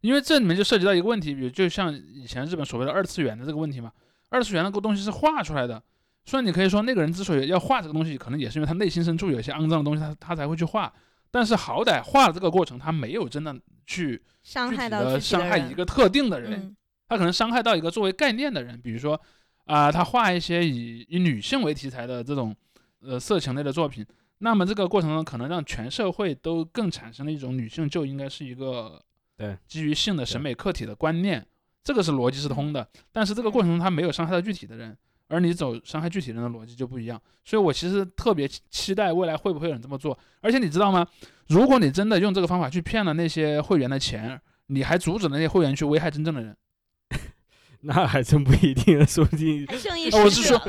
因为这里面就涉及到一个问题，比如就像以前日本所谓的二次元的这个问题嘛，二次元那个东西是画出来的，虽然你可以说那个人之所以要画这个东西，可能也是因为他内心深处有一些肮脏的东西，他他才会去画，但是好歹画的这个过程，他没有真的去伤具体害到自己的伤害一个特定的人，嗯他可能伤害到一个作为概念的人，比如说啊、他画一些以以女性为题材的这种呃色情类的作品，那么这个过程中可能让全社会都更产生了一种女性就应该是一个对基于性的审美客体的观念，这个是逻辑是通的，但是这个过程中他没有伤害到具体的人。而你走伤害具体人的逻辑就不一样，所以我其实特别期期待未来会不会有人这么做。而且你知道吗？如果你真的用这个方法去骗了那些会员的钱，你还阻止那些会员去危害真正的人。那还真不一定，说不定我是说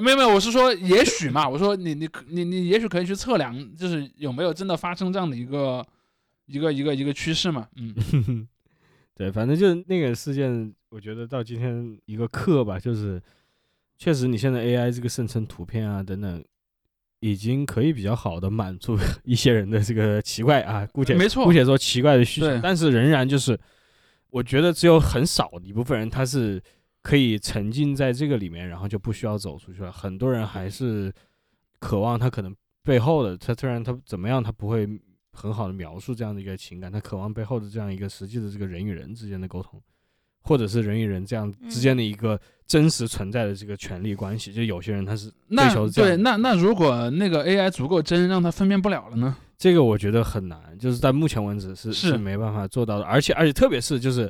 没有没有，我是说也许嘛，我说你你可你你也许可以去测量，就是有没有真的发生这样的一个一个一个一个趋势嘛，嗯，对，反正就是那个事件，我觉得到今天一个课吧，就是确实你现在 AI 这个生成图片啊等等，已经可以比较好的满足 一些人的这个奇怪啊，姑且没错姑且说奇怪的需求，但是仍然就是，我觉得只有很少的一部分人他是可以沉浸在这个里面，然后就不需要走出去了。很多人还是渴望他可能背后的他，虽然他怎么样，他不会很好的描述这样的一个情感，他渴望背后的这样一个实际的这个人与人之间的沟通，或者是人与人这样之间的一个真实存在的这个权利关系。就有些人他是对求这样的，那那如果那个 AI 足够真，让他分辨不了了呢？这个我觉得很难，就是在目前为止是是没办法做到的，而且而且特别是就是，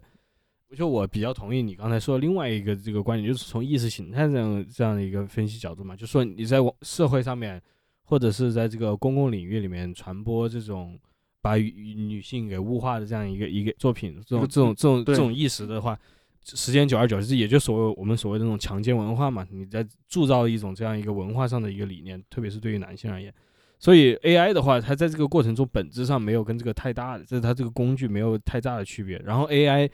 就我比较同意你刚才说的另外一个这个观点，就是从意识形态这样这样的一个分析角度嘛，就说你在网社会上面或者是在这个公共领域里面传播这种把女女性给物化的这样一个一个作品，这种这种这种这种意识的话。时间久而久之，也就所谓我们所谓的那种强奸文化嘛，你在铸造一种这样一个文化上的一个理念，特别是对于男性而言。所以 AI 的话，它在这个过程中本质上没有跟这个太大的，这是它这个工具没有太大的区别。然后 AI，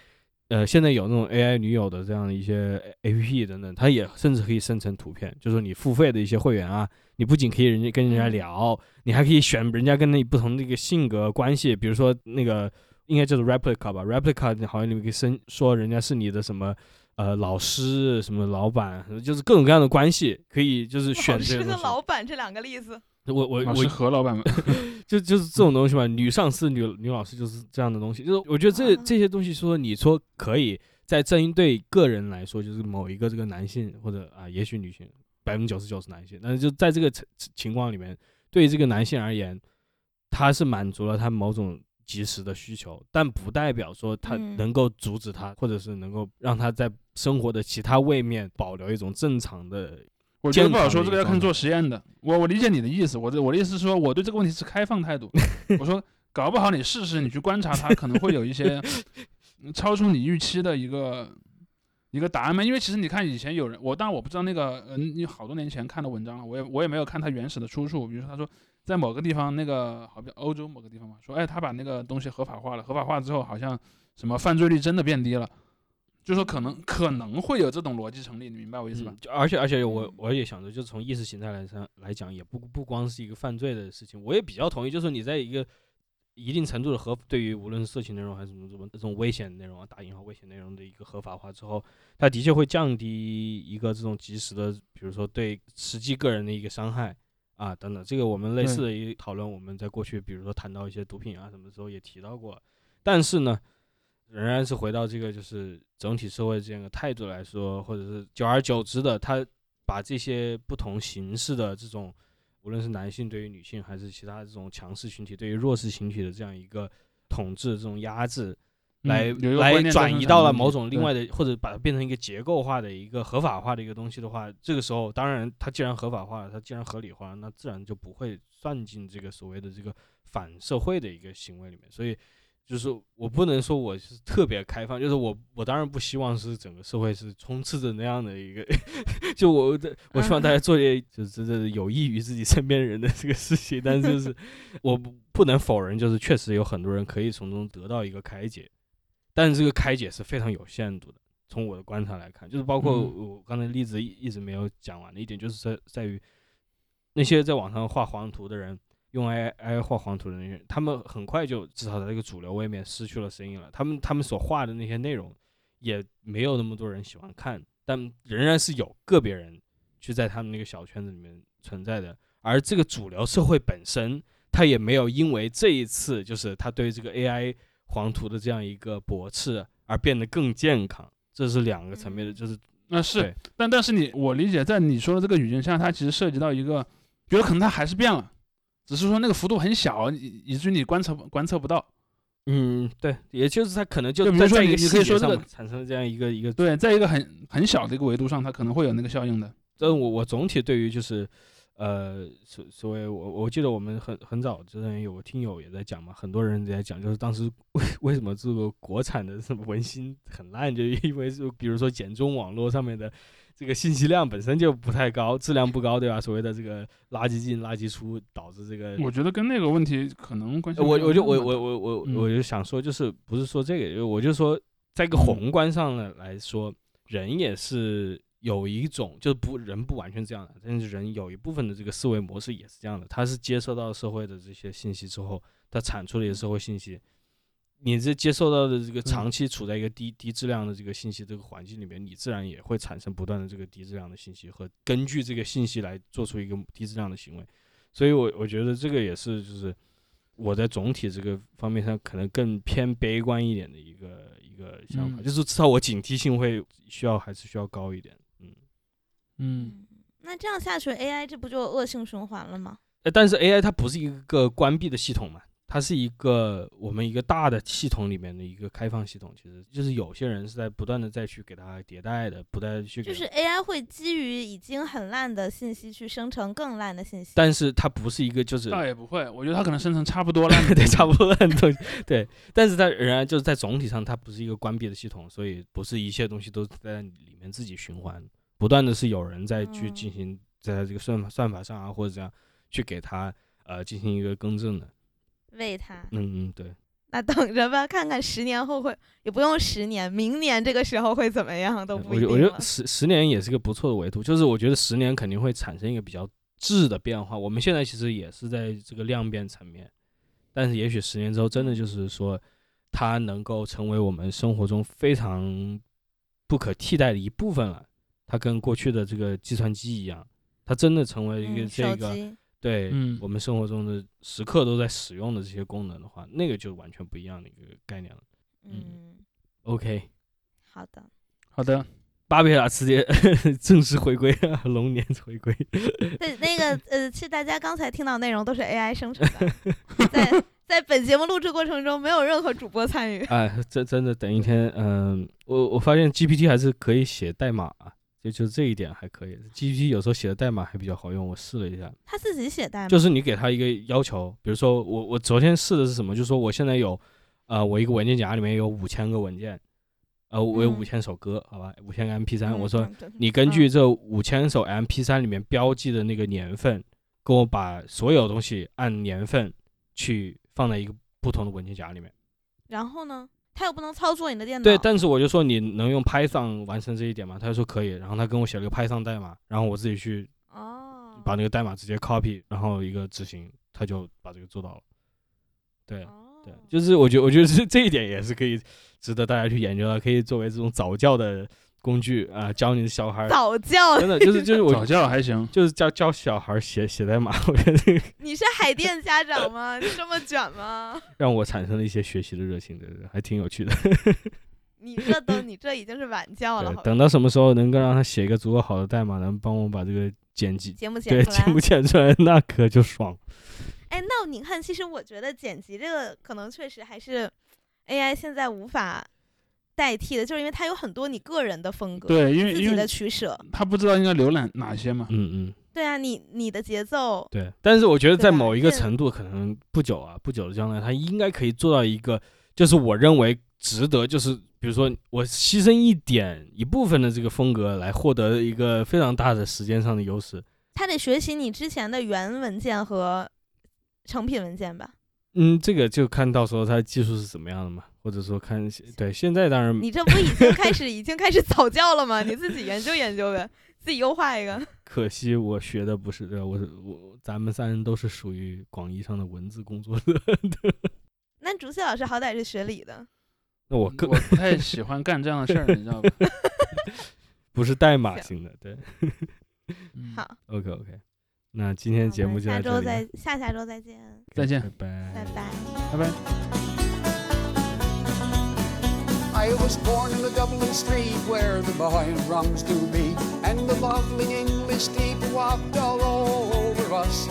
呃，现在有那种 AI 女友的这样的一些 APP 等等，它也甚至可以生成图片，就是你付费的一些会员啊，你不仅可以人家跟人家聊，你还可以选人家跟你不同的一个性格关系，比如说那个应该叫做 replica 吧，replica 好像你们可以生说人家是你的什么。呃，老师什么老板，就是各种各样的关系，可以就是选老师的这个。老板这两个例子，我我我是何老板们，就就是这种东西嘛，女上司、女女老师就是这样的东西。就是我觉得这啊。这些东西说，你说可以在针对个人来说，就是某一个这个男性或者啊，也许女性，百分之九十九是男性，但是就在这个情情况里面，对于这个男性而言，他是满足了他某种及时的需求，但不代表说他嗯。能够阻止他，或者是能够让他在生活的其他位面保留一种正常的我觉得不好说，这个要看做实验的。我我理解你的意思，我的我的意思是说，我对这个问题是开放态度。我说，搞不好你试试，你去观察它，可能会有一些嗯 超出你预期的一个一个答案嘛。因为其实你看，以前有人，我当然我不知道那个，嗯，你好多年前看的文章了，我也我也没有看它原始的出处。比如说，他说在某个地方，那个好比欧洲某个地方嘛，说，哎，他把那个东西合法化了，合法化之后，好像什么犯罪率真的变低了。就说可能可能会有这种逻辑成立，你明白我意思吧嗯？就而且而且我嗯我也想着，就是从意识形态来上来讲，也不不光是一个犯罪的事情。我也比较同意，就是你在一个一定程度的合，对于无论是色情内容还是什么什么这种危险内容啊，打引号危险内容的一个合法化之后，它的确会降低一个这种及时的，比如说对实际个人的一个伤害啊等等。这个我们类似的一讨论，我们在过去比如说谈到一些毒品啊什么的时候也提到过，但是呢。仍然是回到这个，就是整体社会这样的态度来说，或者是久而久之的，他把这些不同形式的这种，无论是男性对于女性，还是其他这种强势群体对于弱势群体的这样一个统治、这种压制，来、来转移到了某种另外的，或者把它变成一个结构化的一个合法化的一个东西的话，这个时候，当然它既然合法化了，它既然合理化了，那自然就不会算进这个所谓的这个反社会的一个行为里面，所以。就是我不能说我是特别开放，就是我我当然不希望是整个社会是充斥着那样的一个，就我的我希望大家做些就是真的有益于自己身边人的这个事情，但是就是 我不不能否认，就是确实有很多人可以从中得到一个开解，但是这个开解是非常有限度的。从我的观察来看，就是包括嗯我刚才例子一一直没有讲完的一点，就是在在于那些在网上画黄图的人。用 AI AI 画黄图的那些人，他们很快就至少在这个主流位面失去了声音了。他们他们所画的那些内容，也没有那么多人喜欢看，但仍然是有个别人去在他们那个小圈子里面存在的。而这个主流社会本身，它也没有因为这一次就是他对这个 AI 黄图的这样一个驳斥而变得更健康。这是两个层面的，嗯就是那是，但但是你我理解，在你说的这个语境下，它其实涉及到一个，比如可能它还是变了，只是说那个幅度很小，以以至于你观测观测不到。嗯，对，也就是它可能就就比如说在在一个你你可以说这个产生了这样一个一个对，在一个很很小的一个维度上，它可能会有那个效应的。这我我总体对于就是，呃，所所谓我我记得我们很很早之前有个听友也在讲嘛，很多人在讲，就是当时为为什么这个国产的什么文心很烂，就因为就比如说简中网络上面的这个信息量本身就不太高，质量不高，对吧？所谓的这个垃圾进垃圾出，导致这个我觉得跟那个问题可能关系我我就我我我我嗯我就想说，就是不是说这个，我就说，在一个宏观上的来说，人也是有一种，就是不人不完全这样的，但是人有一部分的这个思维模式也是这样的，他是接受到社会的这些信息之后，他产出了一些社会信息。你这接受到的这个长期处在一个低低质量的这个信息这个环境里面，你自然也会产生不断的这个低质量的信息和根据这个信息来做出一个低质量的行为。所以我我觉得这个也是就是我在总体这个方面上可能更偏悲观一点的一个一个想法，嗯就是至少我警惕性会需要还是需要高一点。嗯，嗯，那这样下去，AI 这不就恶性循环了吗？呃但是 AI 它不是一个关闭的系统嘛，它是一个我们一个大的系统里面的一个开放系统，其实就是有些人是在不断的再去给它迭代的，不断地去就是 AI 会基于已经很烂的信息去生成更烂的信息。但是它不是一个就是倒也不会，我觉得它可能生成差不多烂的 对，差不多烂东西对，但是它仍然就是在总体上，它不是一个关闭的系统，所以不是一切东西都在里面自己循环，不断的是有人在去进嗯行在这个算法算法上啊，或者这样去给它呃进行一个更正的。喂它，嗯嗯，对，那等着吧，看看十年后会，也不用十年，明年这个时候会怎么样都不我觉得我觉得十十年也是个不错的维度，就是我觉得十年肯定会产生一个比较质的变化。我们现在其实也是在这个量变层面，但是也许十年之后，真的就是说，它能够成为我们生活中非常不可替代的一部分了。它跟过去的这个计算机一样，它真的成为一个嗯，这个、对、嗯我们生活中的时刻都在使用的这些功能的话，那个就完全不一样的一个概念了。嗯，OK，好的，好的，巴贝拉词典正式回归，龙年回归。对，那个呃，其实大家刚才听到内容都是 AI 生成的，在在本节目录制过程中没有任何主播参与。哎，真真的等一天，嗯、我我发现 GPT 还是可以写代码啊，就就这一点还可以。GPT 有时候写的代码还比较好用，我试了一下，他自己写代码，就是你给他一个要求，比如说我我昨天试的是什么，就是说我现在有，呃，我一个文件夹里面有五千个文件，呃，我有嗯。五千首歌，好吧，五千个 MP 三。嗯我说你根嗯。据这五千首 MP 三里面标记的那个年份，给我把所有东西按年份去放在一个不同的文件夹里面。然后呢，他又不能操作你的电脑，对，但是我就说你能用 Python 完成这一点吗？他就说可以，然后他跟我写了个 Python 代码，然后我自己去哦，把那个代码直接 copy，然后一个执行，他就把这个做到了。对哦对，就是我觉得我觉得这这一点也是可以值得大家去研究的，可以作为这种早教的工具啊、教你的小孩。早教，真的就是就是我早教还行，就是教教小孩写写代码，我觉得 你是海淀家长吗？你这么卷吗？让我产生了一些学习的热情，对对，还挺有趣的。你这都你这已经是晚教了，等到什么时候能够让他写一个足够好的代码，能帮我把这个剪辑节目剪出来剪不。剪出来，那可就爽。哎，那你看，其实我觉得剪辑这个可能确实还是 AI 现在无法代替的，就是因为它有很多你个人的风格，对，因为自己的取舍。他不知道应该浏览哪些嘛，嗯嗯，对啊，你你的节奏，对。但是我觉得在某一个程度，可能不久啊，不久的将来，他应该可以做到一个，就是我认为值得，就是比如说我牺牲一点一部分的这个风格，来获得一个非常大的时间上的优势。他得学习你之前的原文件和成品文件吧。嗯，这个就看到时候它技术是怎么样的嘛，或者说看对现在当然你这不已经开始已经开始早教了吗？你自己研究研究呗，自己优化一个。可惜我学的不是这，我我咱们三人都是属于广义上的文字工作者。那竹溪老师好歹是学理的，那我更我不太喜欢干这样的事儿，你知道吧？不是代码型的，对。嗯好，OK OK，那今天节目就到这里，下周再下下周再见，再见拜拜拜拜。拜拜。I was born in the Dublin street where the boy rungs to be, and the lovely English people walked all over us.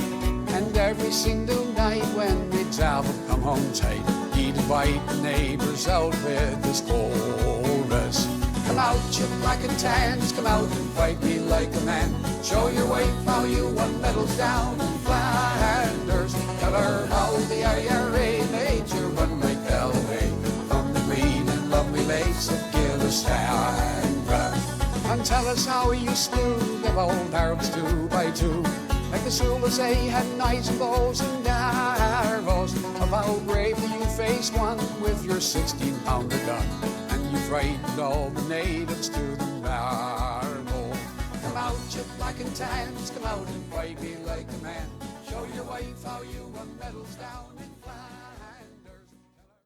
And every single night when the travel come home tight, he'd invite the neighbors out with his chorus. Come out, you black and tans, come out and fight me like a man. Show your wife how you won medals down in Flanders. Tell her how the IRA made you run tell us how you slew them old Arabs two by two. Like the Sulas, they had knives and bows and arrows. Of how bravely you faced one with your 16 pounder gun. And you frightened all the natives to the marrow. Come out, you black and tans, come out and fight me like a man. Show your wife how you won medals down